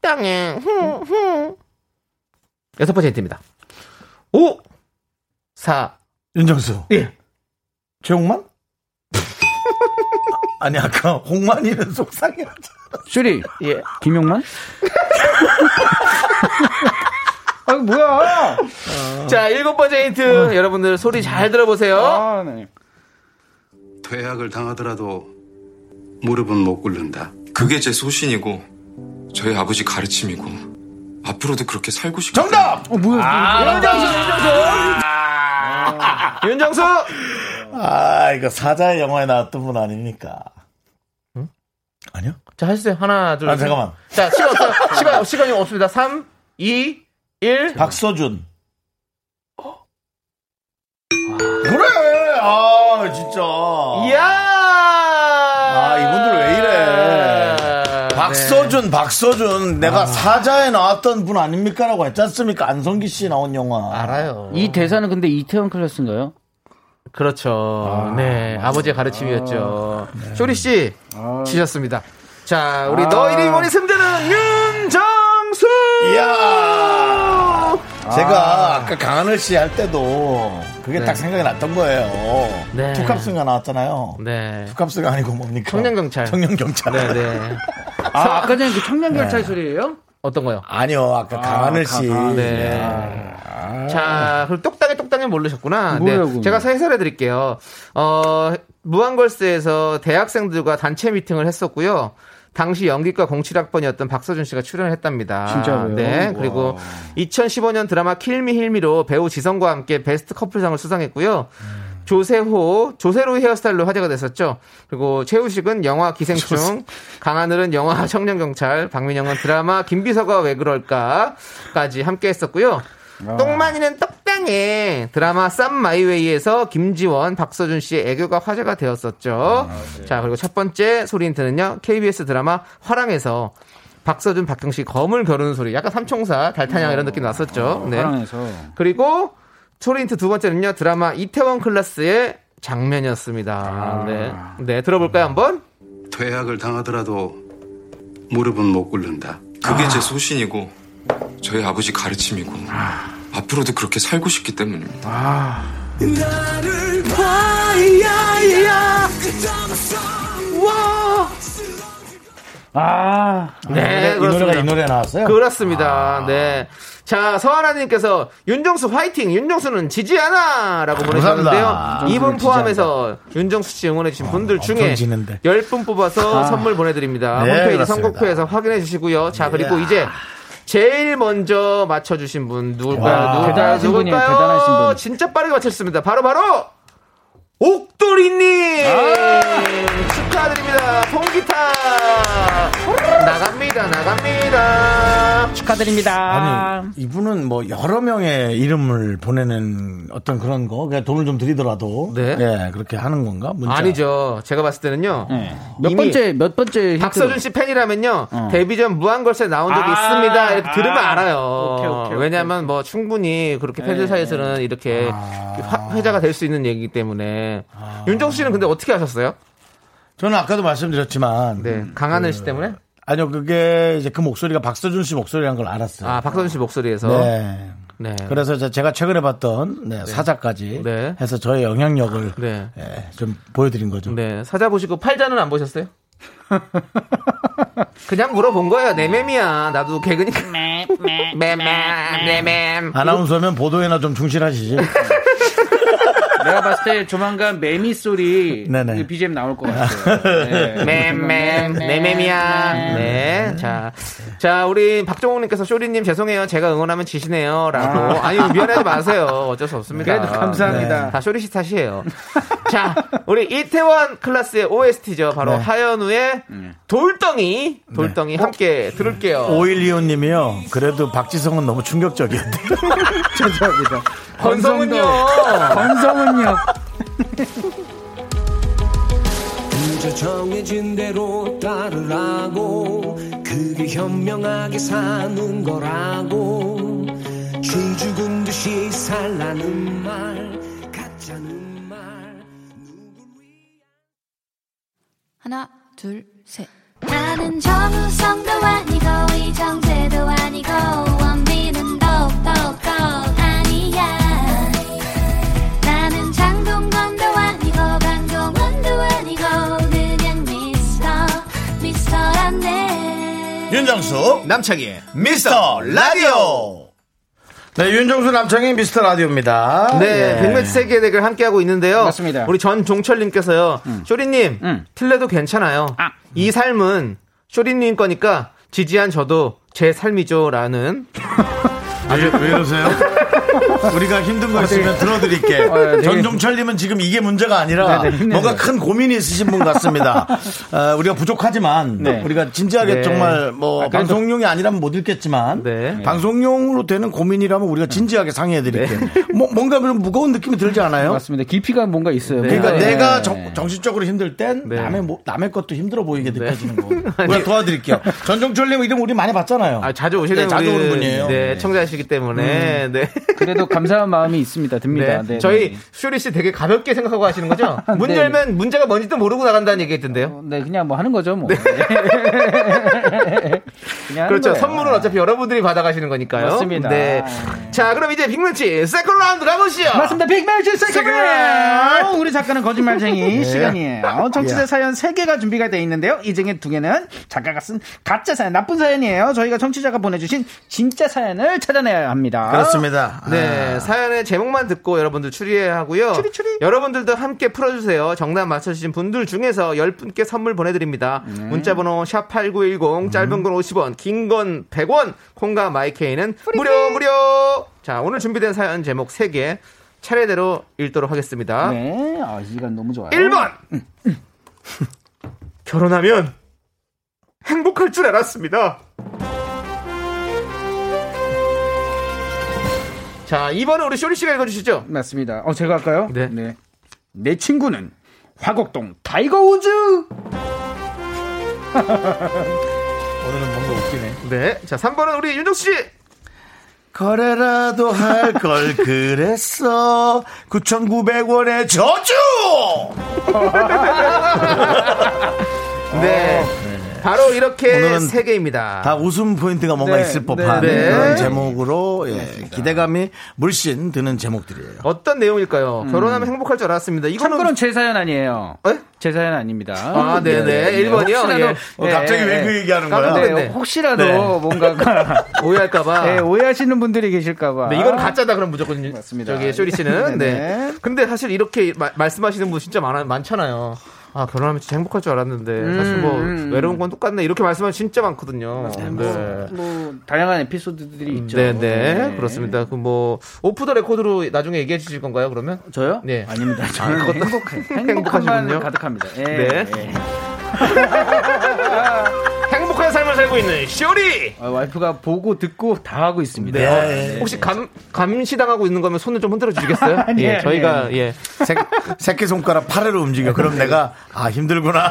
흠, 흠. 여섯 번째 힌트입니다. 5, 4, 윤정수. 예. 최홍만? 아니 아까 홍만이는 속상해하잖아. 쇼리. 예. 김용만? 아 뭐야? 자, 일곱 번째 힌트. 여러분들 소리 잘 들어보세요. 아 네. 퇴학을 당하더라도 무릎은 못 꿇는다. 그게 제 소신이고 저희 아버지 가르침이고 앞으로도 그렇게 살고 싶고 정답! 어 뭐야? 윤정수, 윤정수! 윤정수! 아, 이거 사자의 영화에 나왔던 분 아닙니까? 아니요? 자, 하세요. 하나, 둘, 아, 셋. 잠깐만. 자, 시간 없어요. 시간, 시간이 없습니다. 3, 2, 1. 박서준. 그래! 아, 진짜. 이야! 아, 이분들 왜 이래. 네. 박서준, 박서준. 내가 사자에 나왔던 분 아닙니까 라고 했지 않습니까? 안성기 씨 나온 영화. 알아요. 이 대사는 근데 이태원 클래스인가요? 그렇죠. 네. 아 버지의 가르침이었죠. 쇼리 씨, 치셨습니다. 자, 우리 너 이리 뭐니 승자는 윤정수! 이야! 제가 아까 강하늘 씨 할 때도 그게 네. 딱 생각이 났던 거예요. 네. 투캅스가 나왔잖아요. 네. 투캅스가 아니고 뭡니까? 청년경찰. 청년경찰. 네, 네. 아 아까 전에 그 청년 경찰 소리예요? 어떤 거요? 아니요, 아까 강하늘 씨. 네. 자, 그럼 똑딱이 똑딱이 모르셨구나. 네. 제가 해설해 드릴게요. 어, 무한걸스에서 대학생들과 단체 미팅을 했었고요. 당시 연기과 07학번이었던 박서준 씨가 출연을 했답니다. 진짜로요? 네. 그리고 2015년 드라마 킬미 힐미로 배우 지성과 함께 베스트 커플상을 수상했고요. 조세호, 조세로 헤어스타일로 화제가 됐었죠. 그리고 최우식은 영화 기생충, 강하늘은 영화 청년경찰, 박민영은 드라마 김비서가 왜 그럴까까지 함께 했었고요. 똥만이는 떡당해 드라마 쌈 마이웨이에서 김지원, 박서준 씨의 애교가 화제가 되었었죠. 자 그리고 첫 번째 소리 힌트는요 KBS 드라마 화랑에서 박서준, 박경식 검을 겨루는 소리, 약간 삼총사, 달타냥 이런 느낌 났었죠. 네. 사랑해서. 그리고 소리 힌트 두 번째는요 드라마 이태원 클라스의 장면이었습니다. 네, 네 들어볼까요 한번? 퇴학을 당하더라도 무릎은 못 꿇는다. 그게 제 소신이고 저희 아버지 가르침이고 앞으로도 그렇게 살고 싶기 때문입니다. 아 네, 이 노래가 그렇습니다. 이 노래 나왔어요? 그렇습니다. 네. 자, 서하나님께서 윤정수 화이팅! 윤정수는 지지 않아! 라고 보내주셨는데요. 감사합니다. 이분 포함해서 윤정수 씨 응원해주신 분들 중에 지는데. 10분 뽑아서 선물 보내드립니다. 네, 홈페이지 그렇습니다. 선곡표에서 확인해 주시고요. 자, 그리고 이제 제일 먼저 맞춰주신 분 누굴까요? 와, 누굴까요? 누굴까요? 대단하신 분. 진짜 빠르게 맞췄습니다. 바로 바로 옥돌이님 축하드립니다. 통기타 나갑니다, 나갑니다. 축하드립니다. 아니 이분은 뭐 여러 명의 이름을 보내는 어떤 그런 거 그냥 돈을 좀 드리더라도 네. 예, 그렇게 하는 건가? 문자. 아니죠. 제가 봤을 때는요. 네. 몇 번째 몇 번째? 박서준 씨 팬이라면요. 어. 데뷔 전 무한걸스에 나온 적이 아, 있습니다. 이렇게 들으면 아. 알아요. 오케이, 오케이, 왜냐하면 뭐 충분히 그렇게 팬들 네. 사이에서는 이렇게 아. 화- 회자가 될 수 있는 얘기이기 때문에 윤정수 씨는 근데 어떻게 하셨어요? 저는 아까도 말씀드렸지만 네, 강하늘 씨 때문에? 아니요 그게 이제 그 목소리가 박서준 씨 목소리라는 걸 알았어요. 아, 박서준 씨 목소리에서. 네. 네. 그래서 저- 제가 최근에 봤던 네, 사자까지 네. 해서 저의 영향력을 네. 예, 좀 보여드린 거죠. 네, 사자 보시고 팔자는 안 보셨어요? 그냥 물어본 거예요. 내 맴이야. 나도 개그니까. 맴맴, 내맴. 아나운서면 보도에나 좀 충실하시지. 내가 봤을 때 조만간 매미 소리 네네. 그 BGM 나올 것 같아요. 네. 맴맴 내 맴이야. 네. 자, 자 우리 박종욱님께서 쇼리님 죄송해요. 제가 응원하면 지시네요.라고. 아 니 미안하지 마세요. 어쩔 수 없습니다. 그래도 감사합니다. 네. 다 쇼리 씨 탓이에요. 자, 우리 이태원 클라스의 OST죠. 바로 네. 하현우의 돌덩이, 돌덩이 함께 들을게요. 5125님이요. 그래도 박지성은 너무 충격적이었대요. 죄송합니다. 건성은요. 건성은 요. 그저 정해진 대로 따르라고 그게 현명하게 사는 거라고 쥐 죽은 듯이 살라는 말 가짜는 말 하나, 둘, 셋. 나는 정우성도 아니고, 이정재도 아니고, 원빈은 더욱더 아 윤정수 남창희 미스터 라디오. 네, 윤정수 남창희 미스터 라디오입니다. 네, 예. 백매치 세계 대결 함께하고 있는데요. 맞습니다. 우리 전종철님께서요, 쇼리님, 음. 틀려도 괜찮아요. 아. 이 삶은 쇼리님 거니까 지지한 저도 제 삶이죠라는 왜, 왜 이러세요? 우리가 힘든 거 있으면 들어드릴게. 어, 되게- 전종철님은 지금 이게 문제가 아니라 네, 네. 뭔가 큰 고민이 있으신 분 같습니다. 어, 우리가 부족하지만 네. 우리가 진지하게 네. 정말 뭐 아, 방송용이 아니라면 못 읽겠지만 네. 방송용으로 되는 고민이라면 우리가 진지하게 상의해드릴게요. 뭐, 뭔가 좀 무거운 느낌이 들지 않아요? 맞습니다. 깊이가 뭔가 있어요. 그러니까 네. 내가 정, 정신적으로 힘들 땐 네. 남의 뭐- 남의 것도 힘들어 보이게 느껴지는 거. 우리가 도와드릴게요. 전종철님 이름 우리 많이 봤잖아요. 아, 자주 오시는 네, 자주 오는 분이에요. 네, 청자이시기 때문에 네. 그래도 감사한 마음이 있습니다. 듭니다. 네. 네, 저희 네. 쇼리 씨 되게 가볍게 생각하고 하시는 거죠? 문 네. 열면 문제가 뭔지도 모르고 나간다는 얘기 했던데요. 네, 그냥 뭐 하는 거죠, 뭐. 네. 그냥 그렇죠. 선물은 어차피 여러분들이 받아가시는 거니까요. 맞습니다. 네. 자, 그럼 이제 빅매치 second 라운드 가보시죠. 맞습니다. 빅매치 second 우리 작가는 거짓말쟁이 네. 시간이에요. 정치자 사연 3개가 준비가 되어 있는데요. 이 중에 2개는 작가가 쓴 가짜 사연, 나쁜 사연이에요. 저희가 정치자가 보내주신 진짜 사연을 찾아내야 합니다. 그렇습니다. 네, 사연의 제목만 듣고 여러분들 추리해야 하고요. 추리, 추리. 여러분들도 함께 풀어주세요. 정답 맞춰주신 분들 중에서 10분께 선물 보내드립니다. 네. 문자번호 샵8910, 음. 짧은 건 50원, 긴 건 100원, 콩과 마이케이는 무료, 무료! 자, 오늘 준비된 사연 제목 3개 차례대로 읽도록 하겠습니다. 네, 아, 이 시간 너무 좋아요. 1번! 결혼하면 행복할 줄 알았습니다. 자, 2번은 우리 쇼리 씨가 읽어주시죠. 맞습니다. 어, 제가 할까요? 네. 내 친구는 화곡동 타이거 우즈! 오늘은 뭔가 웃기네. 네. 자, 3번은 우리 윤정수 씨. 거래라도 할 걸 그랬어. 9,900원의 저주! 네. 바로 이렇게 오늘은 세 개입니다. 다 웃음 포인트가 뭔가 네, 있을 법한 네. 그런 네. 제목으로 예, 기대감이 물씬 드는 제목들이에요. 어떤 내용일까요? 결혼하면 행복할 줄 알았습니다. 이거는 참고로 제 사연 아니에요. 에? 제 사연 아닙니다. 아, 네네. 1번이요. 혹시라도, 예. 어, 갑자기 왜 그 얘기하는 거야? 네. 혹시라도 네. 뭔가가 오해할까봐. 네, 오해하시는 분들이 계실까봐. 네, 이건 가짜다 그럼 무조건 맞습니다. 저기 쇼리 씨는 네. 근데 사실 이렇게 마- 말씀하시는 분 진짜 많아, 많잖아요. 아 결혼하면 진짜 행복할 줄 알았는데 사실 뭐 음. 외로운 건 똑같네 이렇게 말씀하시는 진짜 많거든요. 네. 뭐 다양한 에피소드들이 있죠. 네, 네, 그렇습니다. 그 뭐 오프 더 레코드로 나중에 얘기해 주실 건가요? 그러면? 저요? 네. 아닙니다. 저는 아, 행복해. 행복한 가득합니다. 예, 네. 예. 행복한 삶을 삶을 살고 있는 쇼리. 아, 와이프가 보고 듣고 다 하고 있습니다. 네. 혹시 감 감시당하고 있는 거면 손을 좀 흔들어 주시겠어요? 아니에요, 예, 저희가. 예. 새, 새끼 손가락 팔을 움직여. 그럼 내가 아 힘들구나.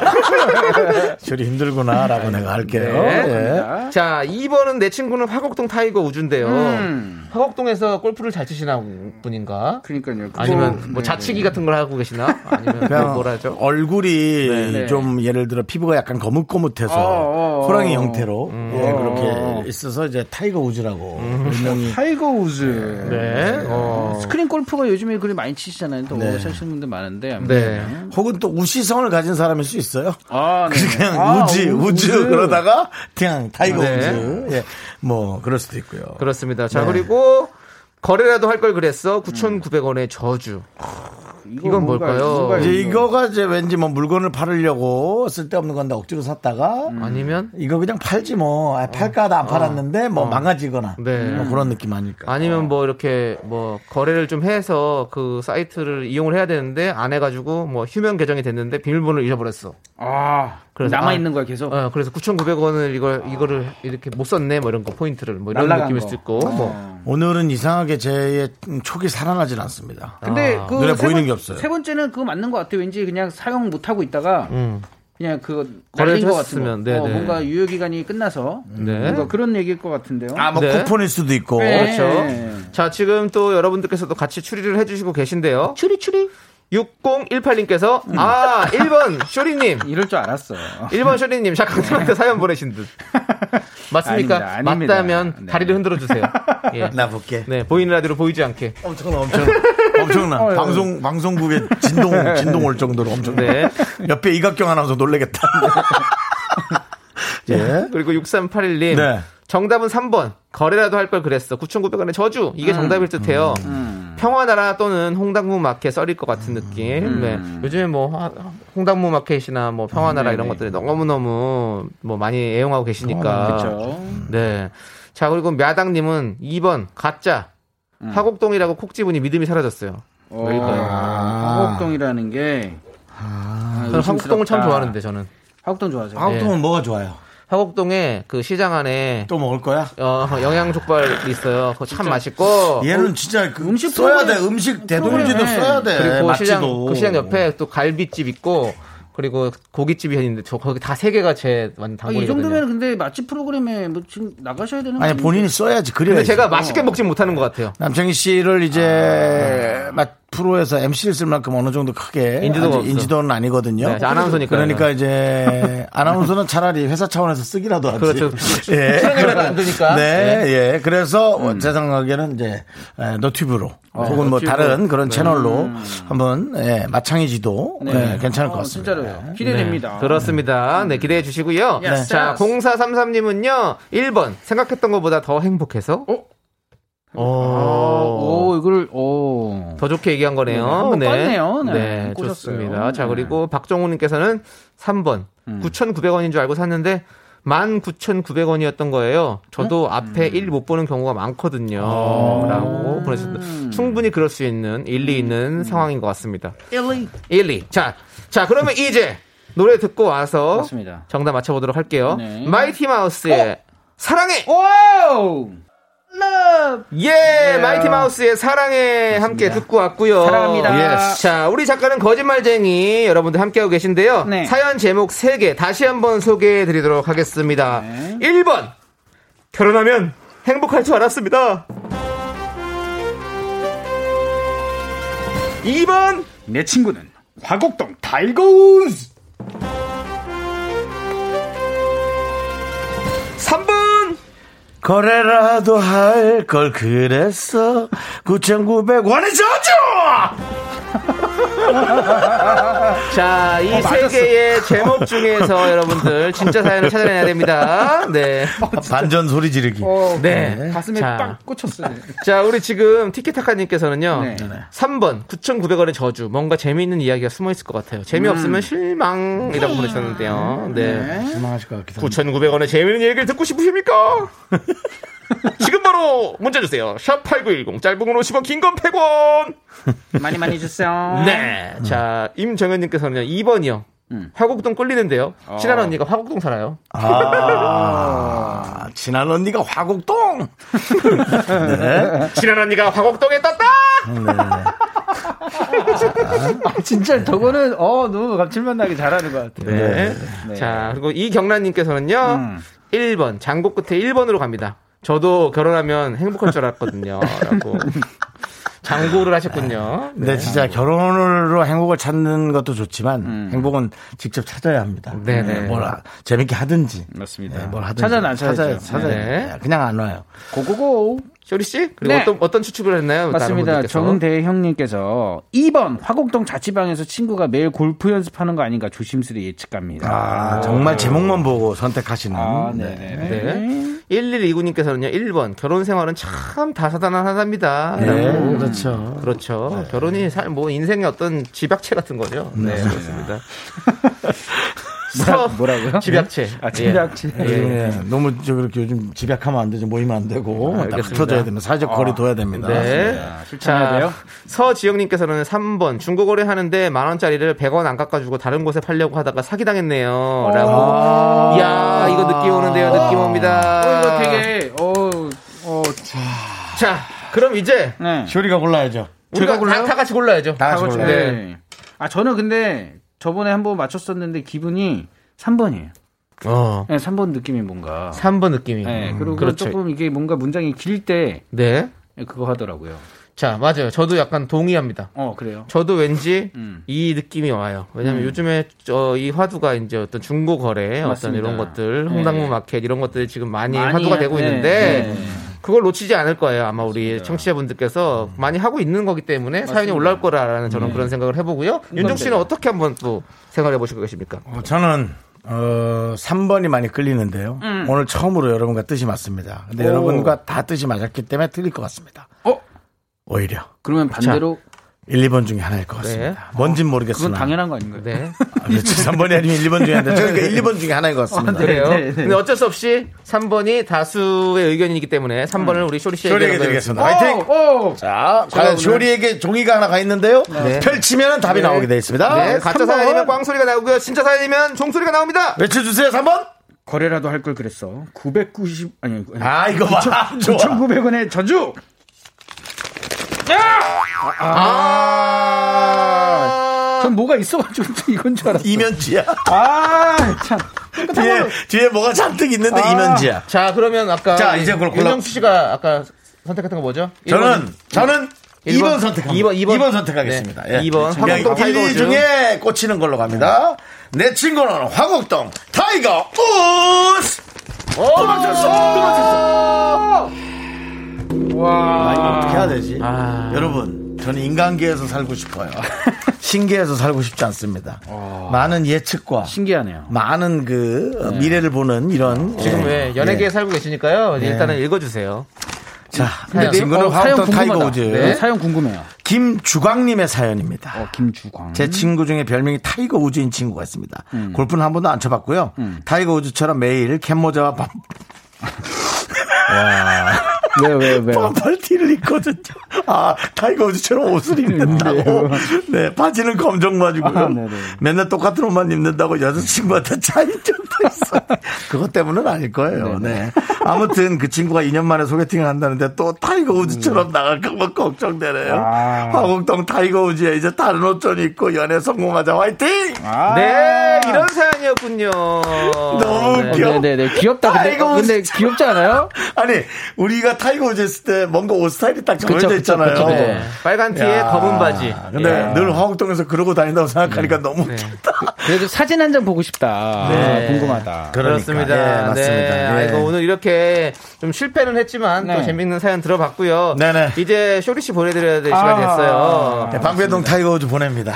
저리 힘들구나라고 내가 할게요. 네. 예. 자, 2번은 내 친구는 화곡동 타이거 우즈인데요. 음. 화곡동에서 골프를 잘 치시는 분인가? 그러니까요. 그거- 아니면 뭐 네, 자치기 같은 걸 하고 계시나? 아니면 뭐 그냥 뭐라죠? 얼굴이 네. 좀 예를 들어 피부가 약간 거뭇거뭇해서 어, 어, 호랑이 어. 형태로 예, 그렇게 있어서 이제 타이거 우즈라고 별명이 타이거 우즈. 네. 어. 스크린 골프가 요즘에 그리 많이 치시잖아요. 또 네. 하시는 분들 많은데. 네. 혹은 또 우씨 성을 가진 사람일 수 있어요. 아, 네. 그냥 아, 우즈, 우- 우즈, 그러다가 그냥 타이거 네. 우즈. 예. 뭐 그럴 수도 있고요. 그렇습니다. 자, 네. 그리고 거래라도 할 걸 그랬어. 9,900원의 저주. 이건 뭔가- 뭘까요? 뭔가 이제 이거가 이제 왠지 뭐 물건을 팔으려고 쓸데없는 건데 억지로 샀다가 아니면 이거 그냥 팔지 뭐 아, 팔까도 안 팔았는데 뭐 망가지거나 네. 뭐 그런 느낌 아닐까. 아니면 뭐 이렇게 뭐 거래를 좀 해서 그 사이트를 이용을 해야 되는데 안 해가지고 뭐 휴면 계정이 됐는데 비밀번호를 잊어버렸어. 아, 그래서 남아 아, 있는 거야 계속. 어, 그래서 9,900원을 이걸 이거를 이렇게 못 썼네 뭐 이런 거 포인트를 뭐 이런 날라간 느낌일 거. 수도 있고 뭐 오늘은 이상하게 제 촉이 살아나질 않습니다. 근데 아. 그 눈에 세 보이는 번- 게 없어요. 세 번째는 그거 맞는 것 같아요. 왠지 그냥 사용 못 하고 있다가 음. 그냥 그거 날린 것 같은 거. 어, 네네. 뭔가 유효 기간이 끝나서 네. 뭔가 그런 얘기일 것 같은데요. 아, 뭐 네. 쿠폰일 수도 있고. 네. 그렇죠. 자, 지금 또 여러분들께서도 같이 추리를 해주시고 계신데요. 추리 추리 6018님께서, 아, 1번, 쇼리님. 이럴 줄 알았어. 1번 쇼리님, 샤강님한테 사연 보내신 듯. 맞습니까? 아닙니다, 아닙니다. 맞다면 네. 다리를 흔들어 주세요. 예. 나 볼게. 네, 보이는 라디오로 보이지 않게. 엄청나, 엄청, 엄청나. 어, 예. 방송, 방송국에 진동, 진동 올 정도로 엄청. 네. 옆에 이각경 아나운서 놀래겠다. 예. 그리고 6381님. 네. 정답은 3번. 거래라도 할 걸 그랬어. 9,900원의 저주. 이게 정답일 듯 해요. 평화나라 또는 홍당무 마켓 썰일 것 같은 느낌. 네. 요즘에 뭐 하- 홍당무 마켓이나 뭐 평화나라 이런. 것들이 너무너무 뭐 많이 애용하고 계시니까. 그렇죠. 네. 자, 그리고 мя당님은 2번 가짜. 화곡동이라고 콕 집으니 믿음이 사라졌어요. 왜일까요? 화곡동이라는 게 아, 저는 화곡동을 참. 좋아하는데 저는. 화곡동 좋아하세요. 화곡동은 뭐가 좋아요? 화곡동에 그 시장 안에 또 먹을 거야? 어, 영양 족발 있어요. 그거 참 맛있고. 얘는 진짜 그 음식 써야 돼. 프로그램- 음식 대동지도 프로그램에. 써야 돼. 그리고 그 시장 맛지도. 그 시장 옆에 또 갈비집 있고 그리고 고깃집이 있는데 저 거기 다 세 개가 제 완전 아, 이 단골이거든요. 정도면 근데 맛집 프로그램에 뭐 지금 나가셔야 되는 거 아니? 본인이 써야지. 그래야 근데 제가 맛있게 먹지 못하는 것 같아요. 남창희 씨를 이제 맛 프로에서 MC를 쓸 만큼 어느 정도 크게 없어. 인지도는 아니거든요. 네, 저 아나운서니까요. 그러니까 이제 아나운서는 차라리 회사 차원에서 쓰기라도 하지. 그렇죠. 예. 출연료가 안 드니까. 네, 예. 그래서 어, 제 생각에는 이제 에, 너튜브로 혹은 뭐 너튜브. 다른 그런 채널로 한번 예, 마창이지도 예, 괜찮을 것 어, 같습니다. 진짜로요. 기대됩니다. 네, 그렇습니다. 네, 기대해 주시고요. 자, yes. 0433님은요, 1번. 생각했던 것보다 더 행복해서. 어? 오. 오, 이걸 오. 더 좋게 얘기한 거네요. 네, 한번 껐네요. 네, 꽂았어요. 좋습니다. 자, 네. 그리고 박정우 님께서는 3번. 9,900원인 줄 알고 샀는데, 19,900원이었던 거예요. 저도 앞에 1못 보는 경우가 많거든요. 라고 보내주셨습니다. 충분히 그럴 수 있는 일리 있는 상황인 것 같습니다. 일, 일리. 자, 자, 그러면 이제 노래 듣고 와서 맞습니다. 정답 맞춰보도록 할게요. 네. 마이티 마우스의 사랑해! 와 예, 마이티 마우스의 사랑해 함께 듣고 왔고요. 사랑합니다. Yes. 자, 우리 작가는 거짓말쟁이 여러분들 함께하고 계신데요. 네. 사연 제목 3개 다시 한번 소개해 드리도록 하겠습니다. 네. 1번. 결혼하면 행복할 줄 알았습니다. 2번. 내 친구는 화곡동 타이거우즈! 거래라도 할 걸 그랬어. 9,900원의 저주! 자, 이 세 개의 제목 중에서 여러분들 진짜 사연을 찾아내야 됩니다. 네. 반전 소리 지르기. 네. 가슴에 자. 빡 꽂혔어요. 자, 우리 지금 티키타카님께서는요. 네. 3번 9,900원의 저주. 뭔가 재미있는 이야기가 숨어 있을 것 같아요. 재미없으면 음. 실망이라고 보내셨는데요. 네. 실망하실 것 같기도 하고. 9,900원의 재미있는 얘기를 듣고 싶으십니까? 지금 바로 문자 주세요. 샵 8910 짧은 건 50원 긴 건 100원. 많이 많이 주세요. 네. 자, 임정현 님께서는요. 2번이요. 화곡동 끌리는데요. 친한 언니가 화곡동 살아요. 아, 친한 언니가 화곡동. 네. 친한 언니가 화곡동에 떴다. 아, 진짜 저거는 어 너무 감칠맛 나게 잘하는 것 같아요. 네. 네. 자, 그리고 이경란님께서는요. 음. 1번, 장고 끝에 1번으로 갑니다. 저도 결혼하면 행복할 줄 알았거든요. 라고. 장고를 하셨군요. 근데 진짜 결혼으로 행복을 찾는 것도 좋지만 행복은 직접 찾아야 합니다. 음. 네네. 뭘 하- 재밌게 하든지. 맞습니다. 네, 뭘 하든지. 찾아놔야죠. 찾아야, 찾아야 네. 돼. 그냥 안 와요. 고고고. 쇼리 씨? 그리고 네. 어떤 어떤 추측을 했나요? 맞습니다. 분들께서? 정대 형님께서 2번 화곡동 자취방에서 친구가 매일 골프 연습하는 거 아닌가 조심스레 예측합니다. 아, 정말 제목만 보고 선택하시는. 아, 네. 네네. 네. 1129님께서는요, 1번, 결혼 생활은 참 다사다난하답니다. 네, 라고. 그렇죠. 그렇죠. 결혼이 살, 뭐, 인생의 어떤 집약체 같은 거죠. 네, 그렇습니다. 서- 뭐라 고요? 집약체. 아, 집약체. 예. 요즘 예, 너무 저 그렇게 요즘 집약하면 안 되죠. 모이면 안 되고. 아, 다 알겠습니다. 붙어줘야 됩니다. 사회적 거리 둬야 됩니다. 네. 실천해야 돼요? 서지영님께서는 3번, 중고거래 하는데 만 원짜리를 100원 안 깎아주고 다른 곳에 팔려고 하다가 사기당했네요. 라고. 이야, 이거 느낌 오는데요. 느낌 옵니다. 어, 이거 되게 어, 어, 자, 그럼 이제. 네. 쇼리가 골라야죠. 우리가 골라요? 다, 다 같이 골라야죠. 다 같이 하고 골라요. 싶- 네. 네. 아 저는 근데 저번에 한 번 맞췄었는데 기분이 3번이에요. 어. 네, 3번 느낌이 뭔가. 3번 느낌이. 네, 음, 그리고 그렇죠. 조금 이게 뭔가 문장이 길때 네. 그거 하더라고요. 자, 맞아요. 저도 약간 동의합니다. 어 그래요. 저도 왠지 음. 이 느낌이 와요. 왜냐면 음. 요즘에 저 이 화두가 이제 어떤 중고 거래, 어떤. 이런 것들, 네. 홍당무 마켓 이런 것들이 지금 많이, 많이 화두가 하- 되고 네, 있는데 네. 그걸 놓치지 않을 거예요. 아마 우리 청취자분들께서 많이 하고 있는 거기 때문에 사연이 올라올 거라는 저는 네. 그런 생각을 해보고요. 윤정 씨는 어떻게 한번 또 생각해 보시고 계십니까? 어, 저는 어, 3번이 많이 끌리는데요. 음. 오늘 처음으로 여러분과 뜻이 맞습니다. 근데 오. 여러분과 다 뜻이 맞았기 때문에 틀릴 것 같습니다. 어? 오히려 그러면 반대로 1, 2번 중에 하나일 것 같습니다. 뭔진 모르겠으나. 그건 당연한 거 아닌가요? 네. 아, 그렇지. 3번이 아니면 1번 중에 하나인데 저는 그 1, 2번 중에 하나인 것 같습니다. 네, 그래요. 네, 네. 근데 어쩔 수 없이 3번이 다수의 의견이기 때문에 3번을 우리 쇼리 씨에게 쇼리에게 드리겠습니다. 화이팅! 오! 자, 과연 쇼리에게 종이가 하나 가 있는데요. 펼치면 답이 나오게 되어 있습니다. 네, 가짜 3번. 사연이면 꽝 소리가 나오고요. 진짜 사연이면 종 소리가 나옵니다. 외쳐주세요, 3번. 거래라도 할 걸 그랬어. 990 아니 아, 이거 봐. 좋아. 9,900원의 저주. 아, 전 뭐가 있어가지고 이건 줄 알았어. 이면지야. 아, 참. 뒤에, 뒤에 뭐가 잔뜩 있는데 이면지야. 자, 그러면 아까 자, 이제 그걸 골라- 윤정수 씨가 아까 선택했던 거 뭐죠? 저는, 저는 일 번, 2번 선택합니다. 이번, 이번. 2번 선택하겠습니다. 네, 예. 이번. 그냥 화곡동 1, 타이거 2 우즈. 중에 꽂히는 걸로 갑니다. 내 친구는 화곡동 타이거 우즈! 또 맞췄어! 또 맞췄어! 와. 이거 어떻게 해야 되지? 아. 여러분, 저는 인간계에서 살고 싶어요. 신계에서 살고 싶지 않습니다. 많은 예측과 신기하네요. 많은 그 어, 미래를 보는 이런 지금 예. 왜 연예계에 예. 살고 계시니까요. 네. 일단은 읽어주세요. 자, 사연. 내 친구는 어, 사연 타이거. 우즈 네, 사연 궁금해요. 김주광님의 사연입니다. 어, 김주광. 제 친구 중에 별명이 타이거 우즈인 친구가 있습니다. 골프는 한 번도 안 쳐봤고요. 타이거 우즈처럼 매일 캡모자와 반, 왜, 왜, 왜? 반팔티를 입거든요. 아, 타이거 우즈처럼 옷을 입는다고. 네, 바지는 검정 바지고요. 아, 네네. 맨날 똑같은 옷만 입는다고 여자친구한테 차인 적도 있어요. 그것 때문은 아닐 거예요. 네. 아무튼 그 친구가 2년 만에 소개팅을 한다는데 또 타이거 우즈처럼 나갈까봐 걱정되네요. 아. 화곡동 타이거 우즈에 이제 다른 옷좀 입고 연애 성공하자. 화이팅! 아. 네, 이런 사연이었군요. 너무 네. 웃겨. 어, 네네네. 귀엽다. 근데, 타이거 어, 근데. 귀엽지 않아요? 아니, 우리가 타이거 우즈 했을 때 뭔가 옷 스타일이 딱 정해져 그쵸, 있잖아요. 그쵸, 그쵸. 네. 빨간 티에 야, 검은 바지. 근데 예. 늘 화곡동에서 그러고 다닌다고 생각하니까 너무 네. 웃기다. 그래도 사진 한 장 보고 싶다. 네. 아, 궁금하다. 그렇습니다. 예, 맞습니다. 네. 예. 아이고, 오늘 이렇게 좀 실패는 했지만 또 네. 재밌는 사연 들어봤고요. 네네. 이제 쇼리 씨 보내드려야 될 아. 시간이 됐어요. 네, 방배동 타이거 우즈 보냅니다.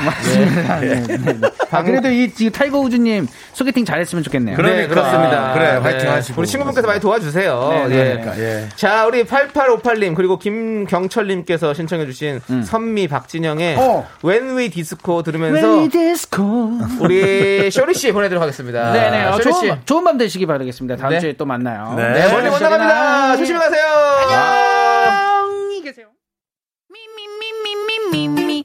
아, 그래도 이, 이 타이거 우즈님 소개팅 잘했으면 좋겠네요. 그래. 네, 그러니까. 그렇습니다. 그래, 화이팅 하시고. 우리 친구분께서 많이 도와주세요. 네, 네, 예. 그러니까, 예. 자, 우리 8858님, 그리고 김경철님께서 신청해주신 선미 박진영의 어. When We Disco 들으면서 디스코. 우리 쇼리씨 보내드리도록 하겠습니다. 네네. 어, 쇼리씨. 좋은, 좋은 밤 되시기 바라겠습니다. 다음 네. 주에 또 만나요. 네. 네, 멀리 못 나갑니다. 조심히 가세요. 안녕. 안녕히 계세요. 미,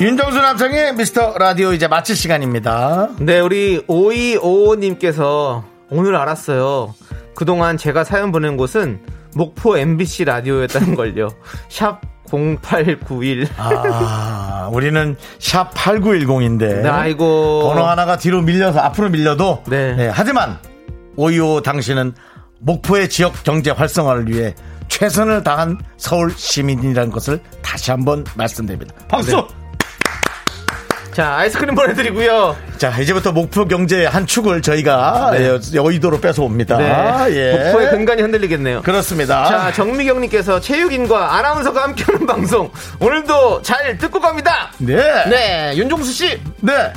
윤정수 남창의 미스터 라디오 이제 마칠 시간입니다 네 우리 5255님께서 오늘 알았어요 그동안 제가 사연 보낸 곳은 목포 MBC 라디오였다는 걸요 샵 0891 아, 우리는 샵 8910인데. 네, 아이고. 번호 하나가 뒤로 밀려서 앞으로 밀려도. 네. 네, 하지만, 오이오 당신은 목포의 지역 경제 활성화를 위해 최선을 다한 서울 시민이라는 것을 다시 한번 말씀드립니다. 박수! 네. 자 아이스크림 보내드리고요 자, 이제부터 목포 경제의 한 축을 저희가 네. 예, 여의도로 뺏어옵니다. 네. 예. 목포의 근간이 흔들리겠네요 그렇습니다. 자 정미경님께서 체육인과 아나운서가 함께하는 방송 오늘도 잘 듣고 갑니다 네. 네 윤종수 씨 네.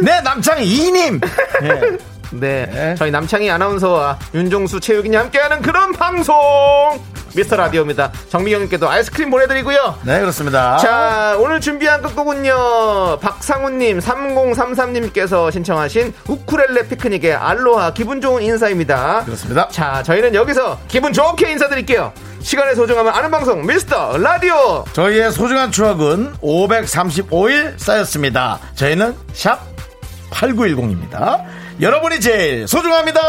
네, 남창희 이님. 네. 네. 저희 남창희 아나운서와 윤종수 체육인이 함께하는 그런 방송 미스터 라디오입니다. 정미경님께도 아이스크림 보내드리고요. 네, 그렇습니다. 자, 오늘 준비한 끝곡은요. 박상훈님, 3033님께서 신청하신 우쿠렐레 피크닉의 알로하 기분 좋은 인사입니다. 그렇습니다. 자, 저희는 여기서 기분 좋게 인사드릴게요. 시간의 소중함을 아는 방송 미스터 라디오. 저희의 소중한 추억은 535일 쌓였습니다. 저희는 샵 8910입니다. 여러분이 제일 소중합니다.